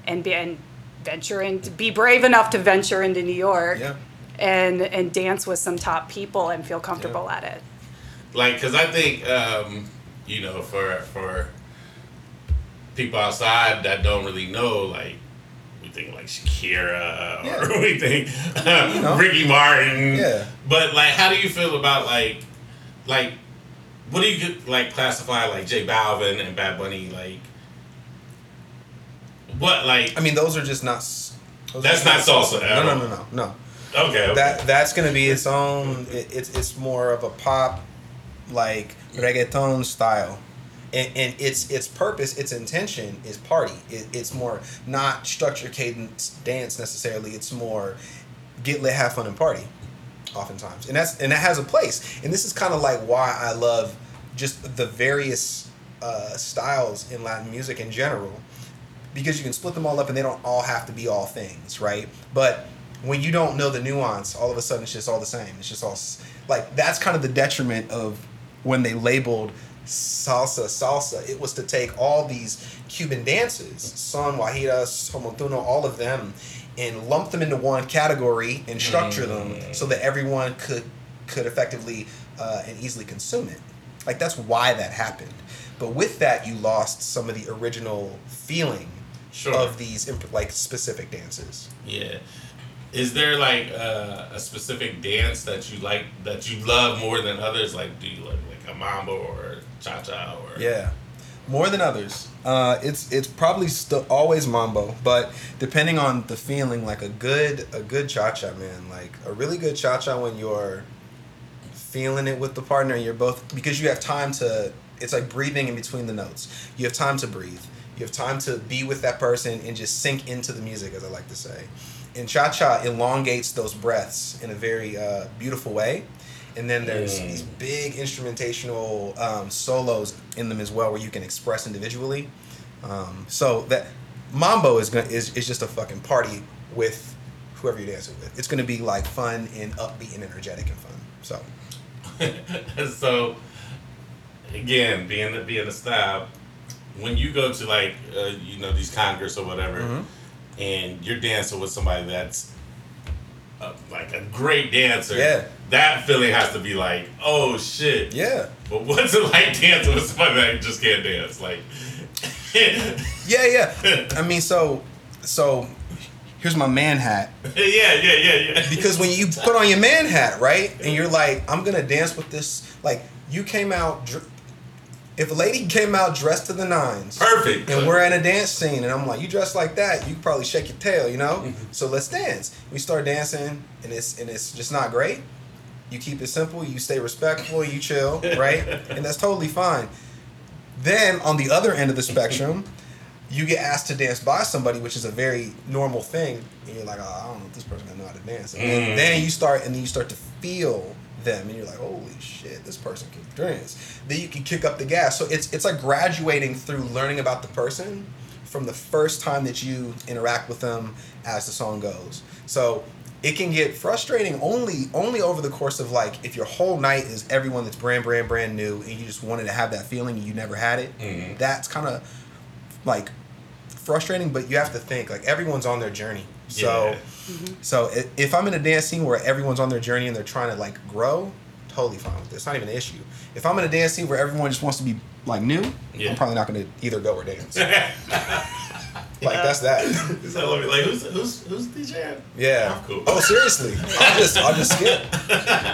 and be and venture into be brave enough to venture into New York Yeah. and and dance with some top people and feel comfortable at it. like because I think um, you know for for people outside that don't really know like we think like Shakira Yeah. or we think uh, know. Ricky Martin. Yeah. But like, how do you feel about like like what do you like classify like J Balvin and Bad Bunny like? What like? I mean, those are just not. That's not salsa No, no, no, no, no. Okay. That that's gonna be its own. It, it's it's more of a pop, like reggaeton style, and, and its its purpose, its intention is party. It, it's more not structure cadence dance necessarily. It's more get lit, have fun, and party. Oftentimes, and that's and that has a place. And this is kind of like why I love just the various uh, styles in Latin music in general because you can split them all up and they don't all have to be all things, right? But when you don't know the nuance, all of a sudden it's just all the same. It's just all like that's kind of the detriment of when they labeled salsa salsa. It was to take all these Cuban dances, son, guajiras, homontuno, all of them, and lump them into one category and structure them so that everyone could could effectively uh, and easily consume it. Like that's why that happened. But with that, you lost some of the original feeling Sure. of these imp- like specific dances. Yeah. Is there like uh, a specific dance that you like that you love more than others? Like, do you like like a mambo or cha cha or? Yeah, more than others. Uh, it's it's probably still always mambo, but depending on the feeling, like a good a good cha cha man, like a really good cha cha when you're feeling it with the partner, and you're both because you have time to. It's like breathing in between the notes. You have time to breathe. You have time to be with that person and just sink into the music, as I like to say. And cha cha elongates those breaths in a very uh, beautiful way. And then there's Mm. these big instrumentational um, solos in them as well, where you can express individually. Um, so that mambo is gonna is, is just a fucking party with whoever you're dancing with. It's gonna be like fun and upbeat and energetic and fun. So so again, being the being a style, when you go to like uh, you know these congress or whatever, Mhm. and you're dancing with somebody that's uh, like a great dancer, Yeah. that feeling has to be like, oh shit. yeah, But what's it like dancing with somebody that just can't dance? Like, yeah, yeah, yeah. I mean, so so here's my man hat. Yeah, yeah, yeah, yeah. because when you put on your man hat, right, and you're like, I'm gonna dance with this. Like you came out, dr- if a lady came out dressed to the nines, perfect. and we're in a dance scene, and I'm like, you dress like that, you probably shake your tail, you know. so let's dance. We start dancing, and it's and it's just not great. You keep it simple. You stay respectful. You chill, right, and that's totally fine. Then on the other end of the spectrum, you get asked to dance by somebody, which is a very normal thing, and you're like, oh, I don't know if this person gonna know how to dance. And then, Mm. then you start, and then you start to feel them, and you're like, holy shit, this person can dance. Then you can kick up the gas. So it's it's like graduating through learning about the person from the first time that you interact with them as the song goes. So it can get frustrating only only over the course of like if your whole night is everyone that's brand brand brand new and you just wanted to have that feeling and you never had it. Mhm. That's kind of like frustrating, but you have to think like everyone's on their journey. So Yeah. Mm-hmm. so if I'm in a dance scene where everyone's on their journey and they're trying to like grow, totally fine with this. It's not even an issue. If I'm in a dance scene where everyone just wants to be like new, Yeah. I'm probably not going to either go or dance. Like that's that. He's like, let me- like, who's who's who's DJ? Yeah. I'm cool. Oh, seriously? I'll just I'll just skip.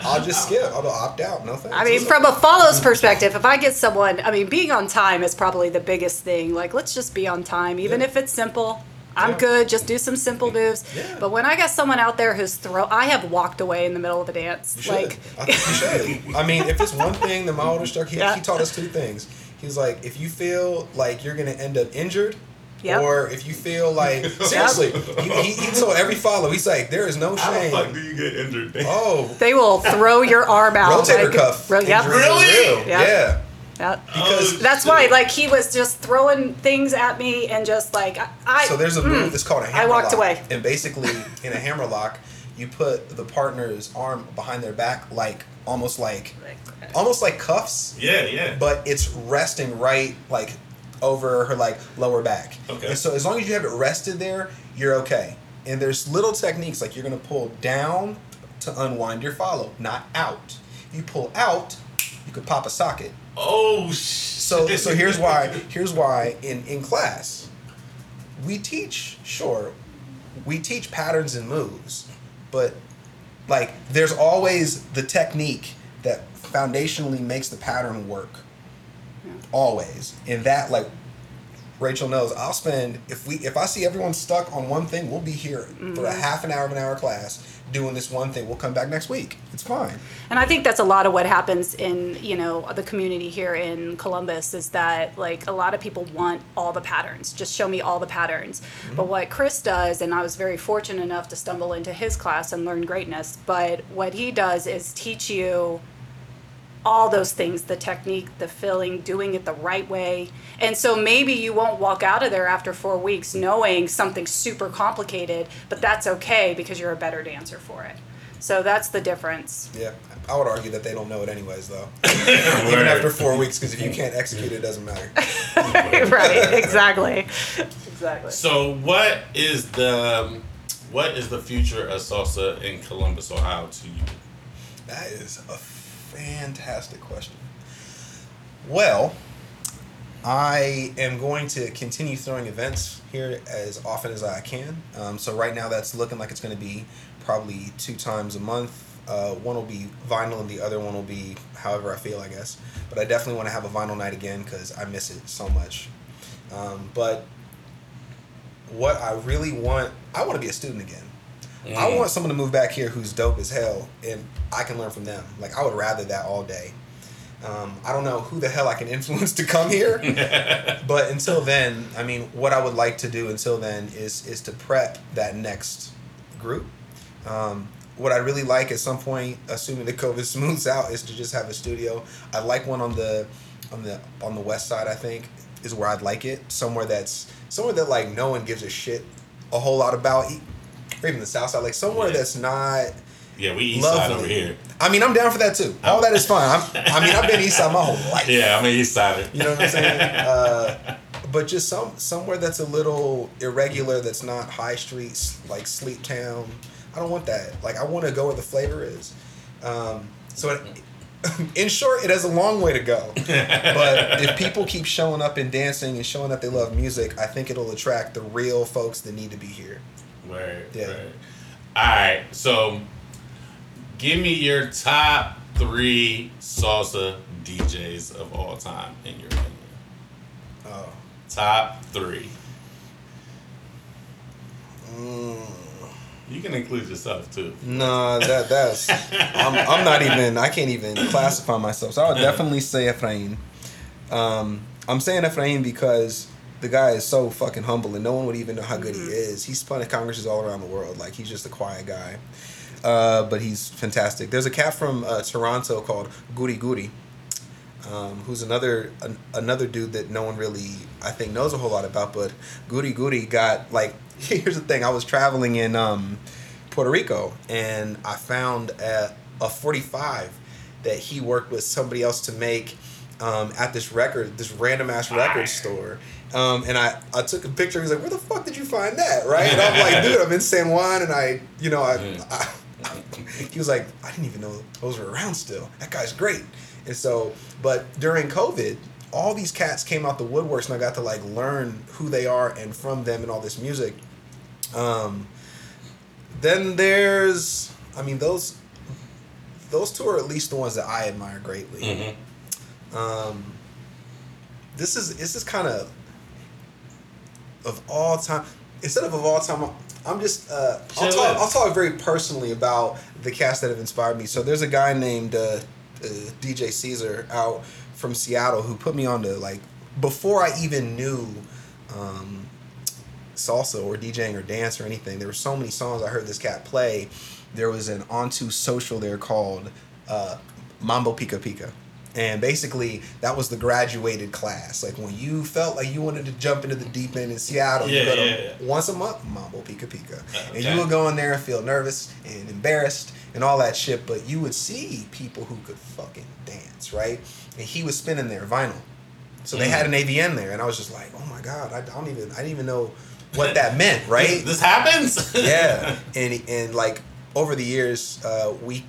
I'll just skip. I'll opt out. No thanks. I mean, from a follows perspective, if I get someone, I mean, being on time is probably the biggest thing. Like, let's just be on time, even Yeah. if it's simple. I'm Yeah. good. Just do some simple moves. Yeah. But when I got someone out there who's throw, I have walked away in the middle of a dance. You. Like, I think you should. I mean, if it's one thing that my older instructor, he, Yeah. he taught us two things. He's like, if you feel like you're gonna end up injured, Yep. or if you feel like seriously, he, he, he told every follow, he's like, there is no shame. How the fuck do you get injured? Oh, they will throw your arm out. rotator like, cuff. ro- yep. Really? real. Yep. Yeah. Yep. Because Oh, That's why, like, he was just throwing things at me and just like I. I So there's a mm. move that's called a hammer I walked lock. away. And basically, in a hammer lock, you put the partner's arm behind their back, like almost like almost like cuffs, Yeah, yeah. but it's resting right like over her like lower back. Okay. And so as long as you have it rested there, you're okay. And there's little techniques like you're gonna pull down to unwind your follow, not out. You pull out, you could pop a socket. oh shit. So so here's why here's why in in class we teach sure we teach patterns and moves, but like there's always the technique that foundationally makes the pattern work. Always. And that like Rachel knows I'll spend if we if I see everyone stuck on one thing, we'll be here for a mm-hmm. half an hour of an hour class doing this one thing. We'll come back next week. It's fine. And I think that's a lot of what happens in, you know, the community here in Columbus is that like a lot of people want all the patterns. Just show me all the patterns. Mm-hmm. But what Chris does, and I was very fortunate enough to stumble into his class and learn greatness, but what he does is teach you all those things the technique, the filling, doing it the right way. And so maybe you won't walk out of there after four weeks knowing something super complicated, but that's okay because you're a better dancer for it. So that's the difference. Yeah, I would argue that they don't know it anyways, though. Even Word. after four weeks, because if you can't execute it, it doesn't matter. right, exactly. Exactly. So what is the what is the future of salsa in Columbus, Ohio to you? That is a fantastic question. Well, I am going to continue throwing events here as often as I can. Um, so right now, that's looking like it's going to be probably two times a month. Uh, one will be vinyl, and the other one will be however I feel, I guess. But I definitely want to have a vinyl night again because I miss it so much. Um, but what I really want, I want to be a student again. I want someone to move back here who's dope as hell, and I can learn from them. Like I would rather that all day. Um, I don't know who the hell I can influence to come here, but until then, I mean, what I would like to do until then is is to prep that next group. Um, what I really like at some point, assuming the COVID smooths out, is to just have a studio. I like one on the on the on the west side. I think is where I'd like it. Somewhere that's somewhere that like no one gives a shit a whole lot about, or even the south side. Like somewhere Yeah. that's not Yeah, we east side over here. I mean, I'm down for that too. All that is fine. I'm, I mean, I've been east side my whole life. Yeah, I'm an east sider. You know what I'm saying? Uh, but just some somewhere that's a little irregular, that's not high streets like Sleep Town. I don't want that. Like I want to go where the flavor is. Um, so, it, in short, it has a long way to go. But if people keep showing up and dancing and showing that they love music, I think it'll attract the real folks that need to be here. Right. Yeah. Right. All right. So, give me your top three salsa DJs of all time, in your opinion. Oh. Top three. Mm. You can include yourself too. No, that that's I'm, I'm not even I can't even classify myself. So I would definitely say Efrain. Um, I'm saying Efrain because the guy is so fucking humble and no one would even know how good he is. He's spun at congresses all around the world. Like he's just a quiet guy. Uh, but he's fantastic. There's a cat from uh, Toronto called Guri Guri, um, who's another an, another dude that no one really I think knows a whole lot about. But Guri Guri got like here's the thing. I was traveling in um, Puerto Rico and I found a, a 45 that he worked with somebody else to make um, at this record this random ass record store. Um, and I, I took a picture. He's like, "Where the fuck did you find that?" Right? And I'm like, "Dude, I'm in San Juan, and I, you know, I, I he was like, I didn't even know those were around still. That guy's great. And so, but during COVID, all these cats came out the woodworks, and I got to like learn who they are and from them and all this music. Um, then there's, I mean, those those two are at least the ones that I admire greatly. Mhm. Um, this is this is kind of of all time. Instead of of all time, I'm just uh, I'll talk. I'll talk very personally about the cast that have inspired me. So there's a guy named uh, uh, DJ Caesar out from Seattle who put me on to like before I even knew um, salsa or DJing or dance or anything. There were so many songs I heard this cat play. There was an onto social there called uh, Mambo Pika Pika. And basically, that was the graduated class. Like when you felt like you wanted to jump into the deep end in Seattle, you Yeah, go to yeah, yeah. once a month, Mambo Pika Pika. And Okay. you would go in there and feel nervous and embarrassed and all that shit, but you would see people who could fucking dance, right? And he was spinning their vinyl. So they Mm. had an AVN there, and I was just like, oh my God, I don't even, I didn't even know what that meant, right? This, this happens. yeah, and and like over the years, uh, we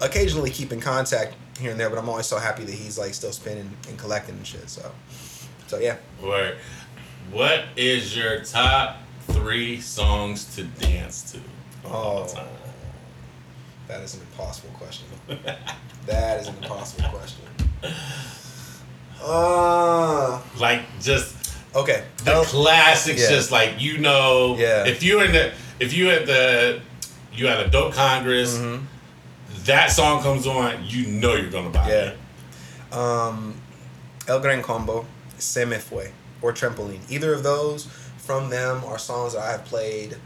occasionally keep in contact here and there, but I'm always so happy that he's like still spinning and collecting and shit. So, so yeah. Word. What is your top three songs to dance to? all Oh. time? That is an impossible question. that is an impossible question. Uh, Like just okay. the classics, yeah. just like you know. Yeah. If you in the, if you at the, you at a dope congress, Mhm. That song comes on, you know you're gonna buy Yeah. it. um, El Gran Combo, Se Me Fue, or Trampoline. Either of those from them are songs that I have played.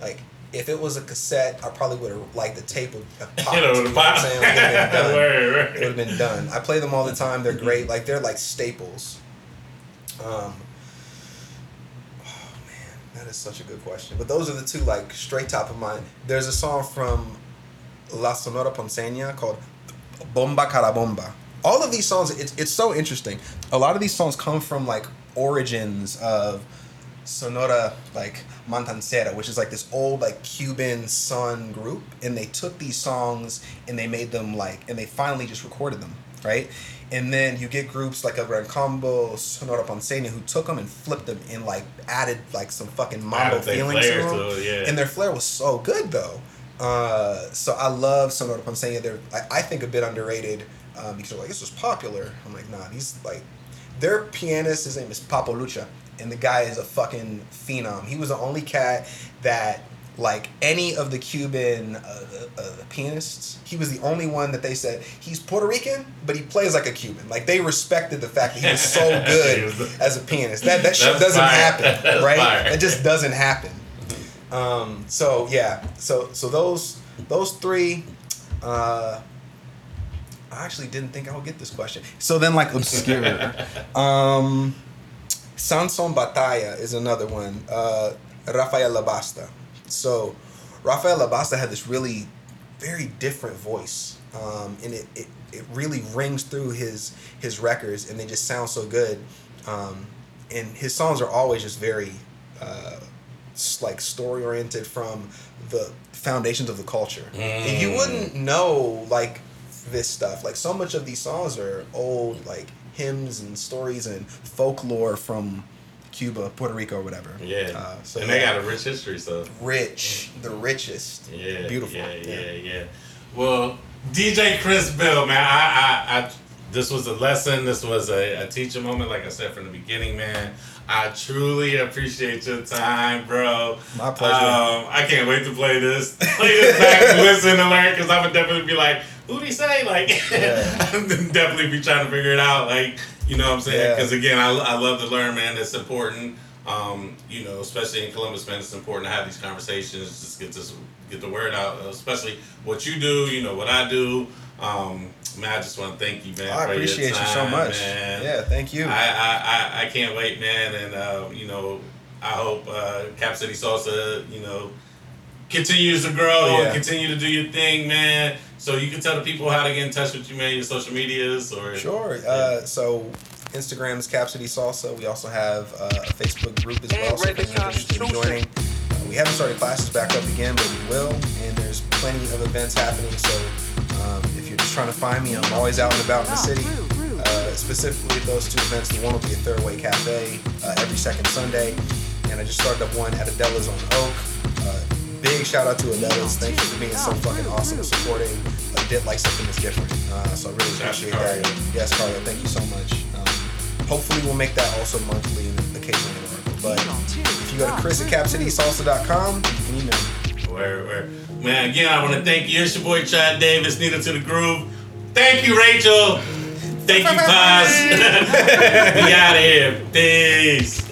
Like, if it was a cassette, I probably would have liked the tape would have popped. You know, you know what I'm pop. saying? It would've been done. Word, word. It would have been done. I play them all the time. They're great. Like they're like staples. Um, oh man, that is such a good question. But those are the two like straight top of mind. There's a song from La Sonora Ponceña called Bomba Carambomba. All of these songs, it's it's so interesting. A lot of these songs come from like origins of Sonora like Matancera, which is like this old like Cuban son group, and they took these songs and they made them like, and they finally just recorded them, right? And then you get groups like a Gran Combo, Sonora Ponceña, who took them and flipped them and like added like some fucking mambo feelings to them. yeah. And their flair was so good though. Uh, so I love Sonora Ponceña. They're I, I think a bit underrated um, because they're like this was popular. I'm like nah, these like their pianist. His name is Papo Lucca, and the guy is a fucking phenom. He was the only cat that like any of the Cuban uh, uh, pianists, he was the only one that they said he's Puerto Rican, but he plays like a Cuban. Like they respected the fact that he was so good was- as a pianist. That that shit doesn't fire. happen, right? It just doesn't happen. Um, so yeah, so so those those three. Uh, I actually didn't think I would get this question. So then, like obscure, um, Sanson Batalla is another one. Uh, Rafael Labasta. So Rafael Labasta had this really very different voice, um, and it, it it really rings through his his records, and they just sound so good. Um, and his songs are always just very uh, like story oriented from the foundations of the culture. And you Mm. wouldn't know like this stuff. Like so much of these songs are old like hymns and stories and folklore from Cuba, Puerto Rico, or whatever. Yeah. Uh, so and they yeah. got a rich history, so rich, the richest. yeah, Beautiful. Yeah, yeah, yeah. Well, DJ Chris Bell, man, I, I, I this was a lesson. This was a, a teaching moment, like I said from the beginning, man. I truly appreciate your time, bro. My pleasure. Um, I can't wait to play this. Play this back, listen and learn, because I would definitely be like, "Who'd he say?" Like, Yeah. I'm definitely be trying to figure it out. Like, you know what I'm saying? Yeah. Because again, I, I love to learn, man. It's important. Um, you know, especially in Columbus, man, it's important to have these conversations. Just get this, get the word out. Especially what you do. You know what I do. Um, man, I just want to thank you, man. I for your appreciate you so much. man. Yeah, thank you. I, I, I, I can't wait, man. And uh, you know, I hope uh, Cap City Salsa, you know, continues to grow Yeah. and continue to do your thing, man. So you can tell the people how to get in touch with you, man. Your social medias or Sure. Uh, so Instagram is Cap City Salsa. We also have uh, a Facebook group as well. So if anyone's interested in joining, uh, we haven't started classes back up again, but we will. And there's plenty of events happening. So um, if you're just trying to find me, I'm always out and about in the city. Uh, specifically at those two events. The one will be at Third Way Cafe uh, every second Sunday, and I just started up one at Adela's on Oak. Uh, big shout out to Adela's. Thank you for being so fucking awesome and supporting. I did like something that's different, uh, so I really Shout out to appreciate that. Yes, Carlo, thank you so much. Um, hopefully, we'll make that also monthly and occasionally an article. But if you go to chris at capcitysalsa.com, you can email me. Word, word. Man, again, I want to thank you. It's your boy Chad Davis, Needle to the Groove. Thank you, Rachel. Thank you, Paz. we out of here. Peace.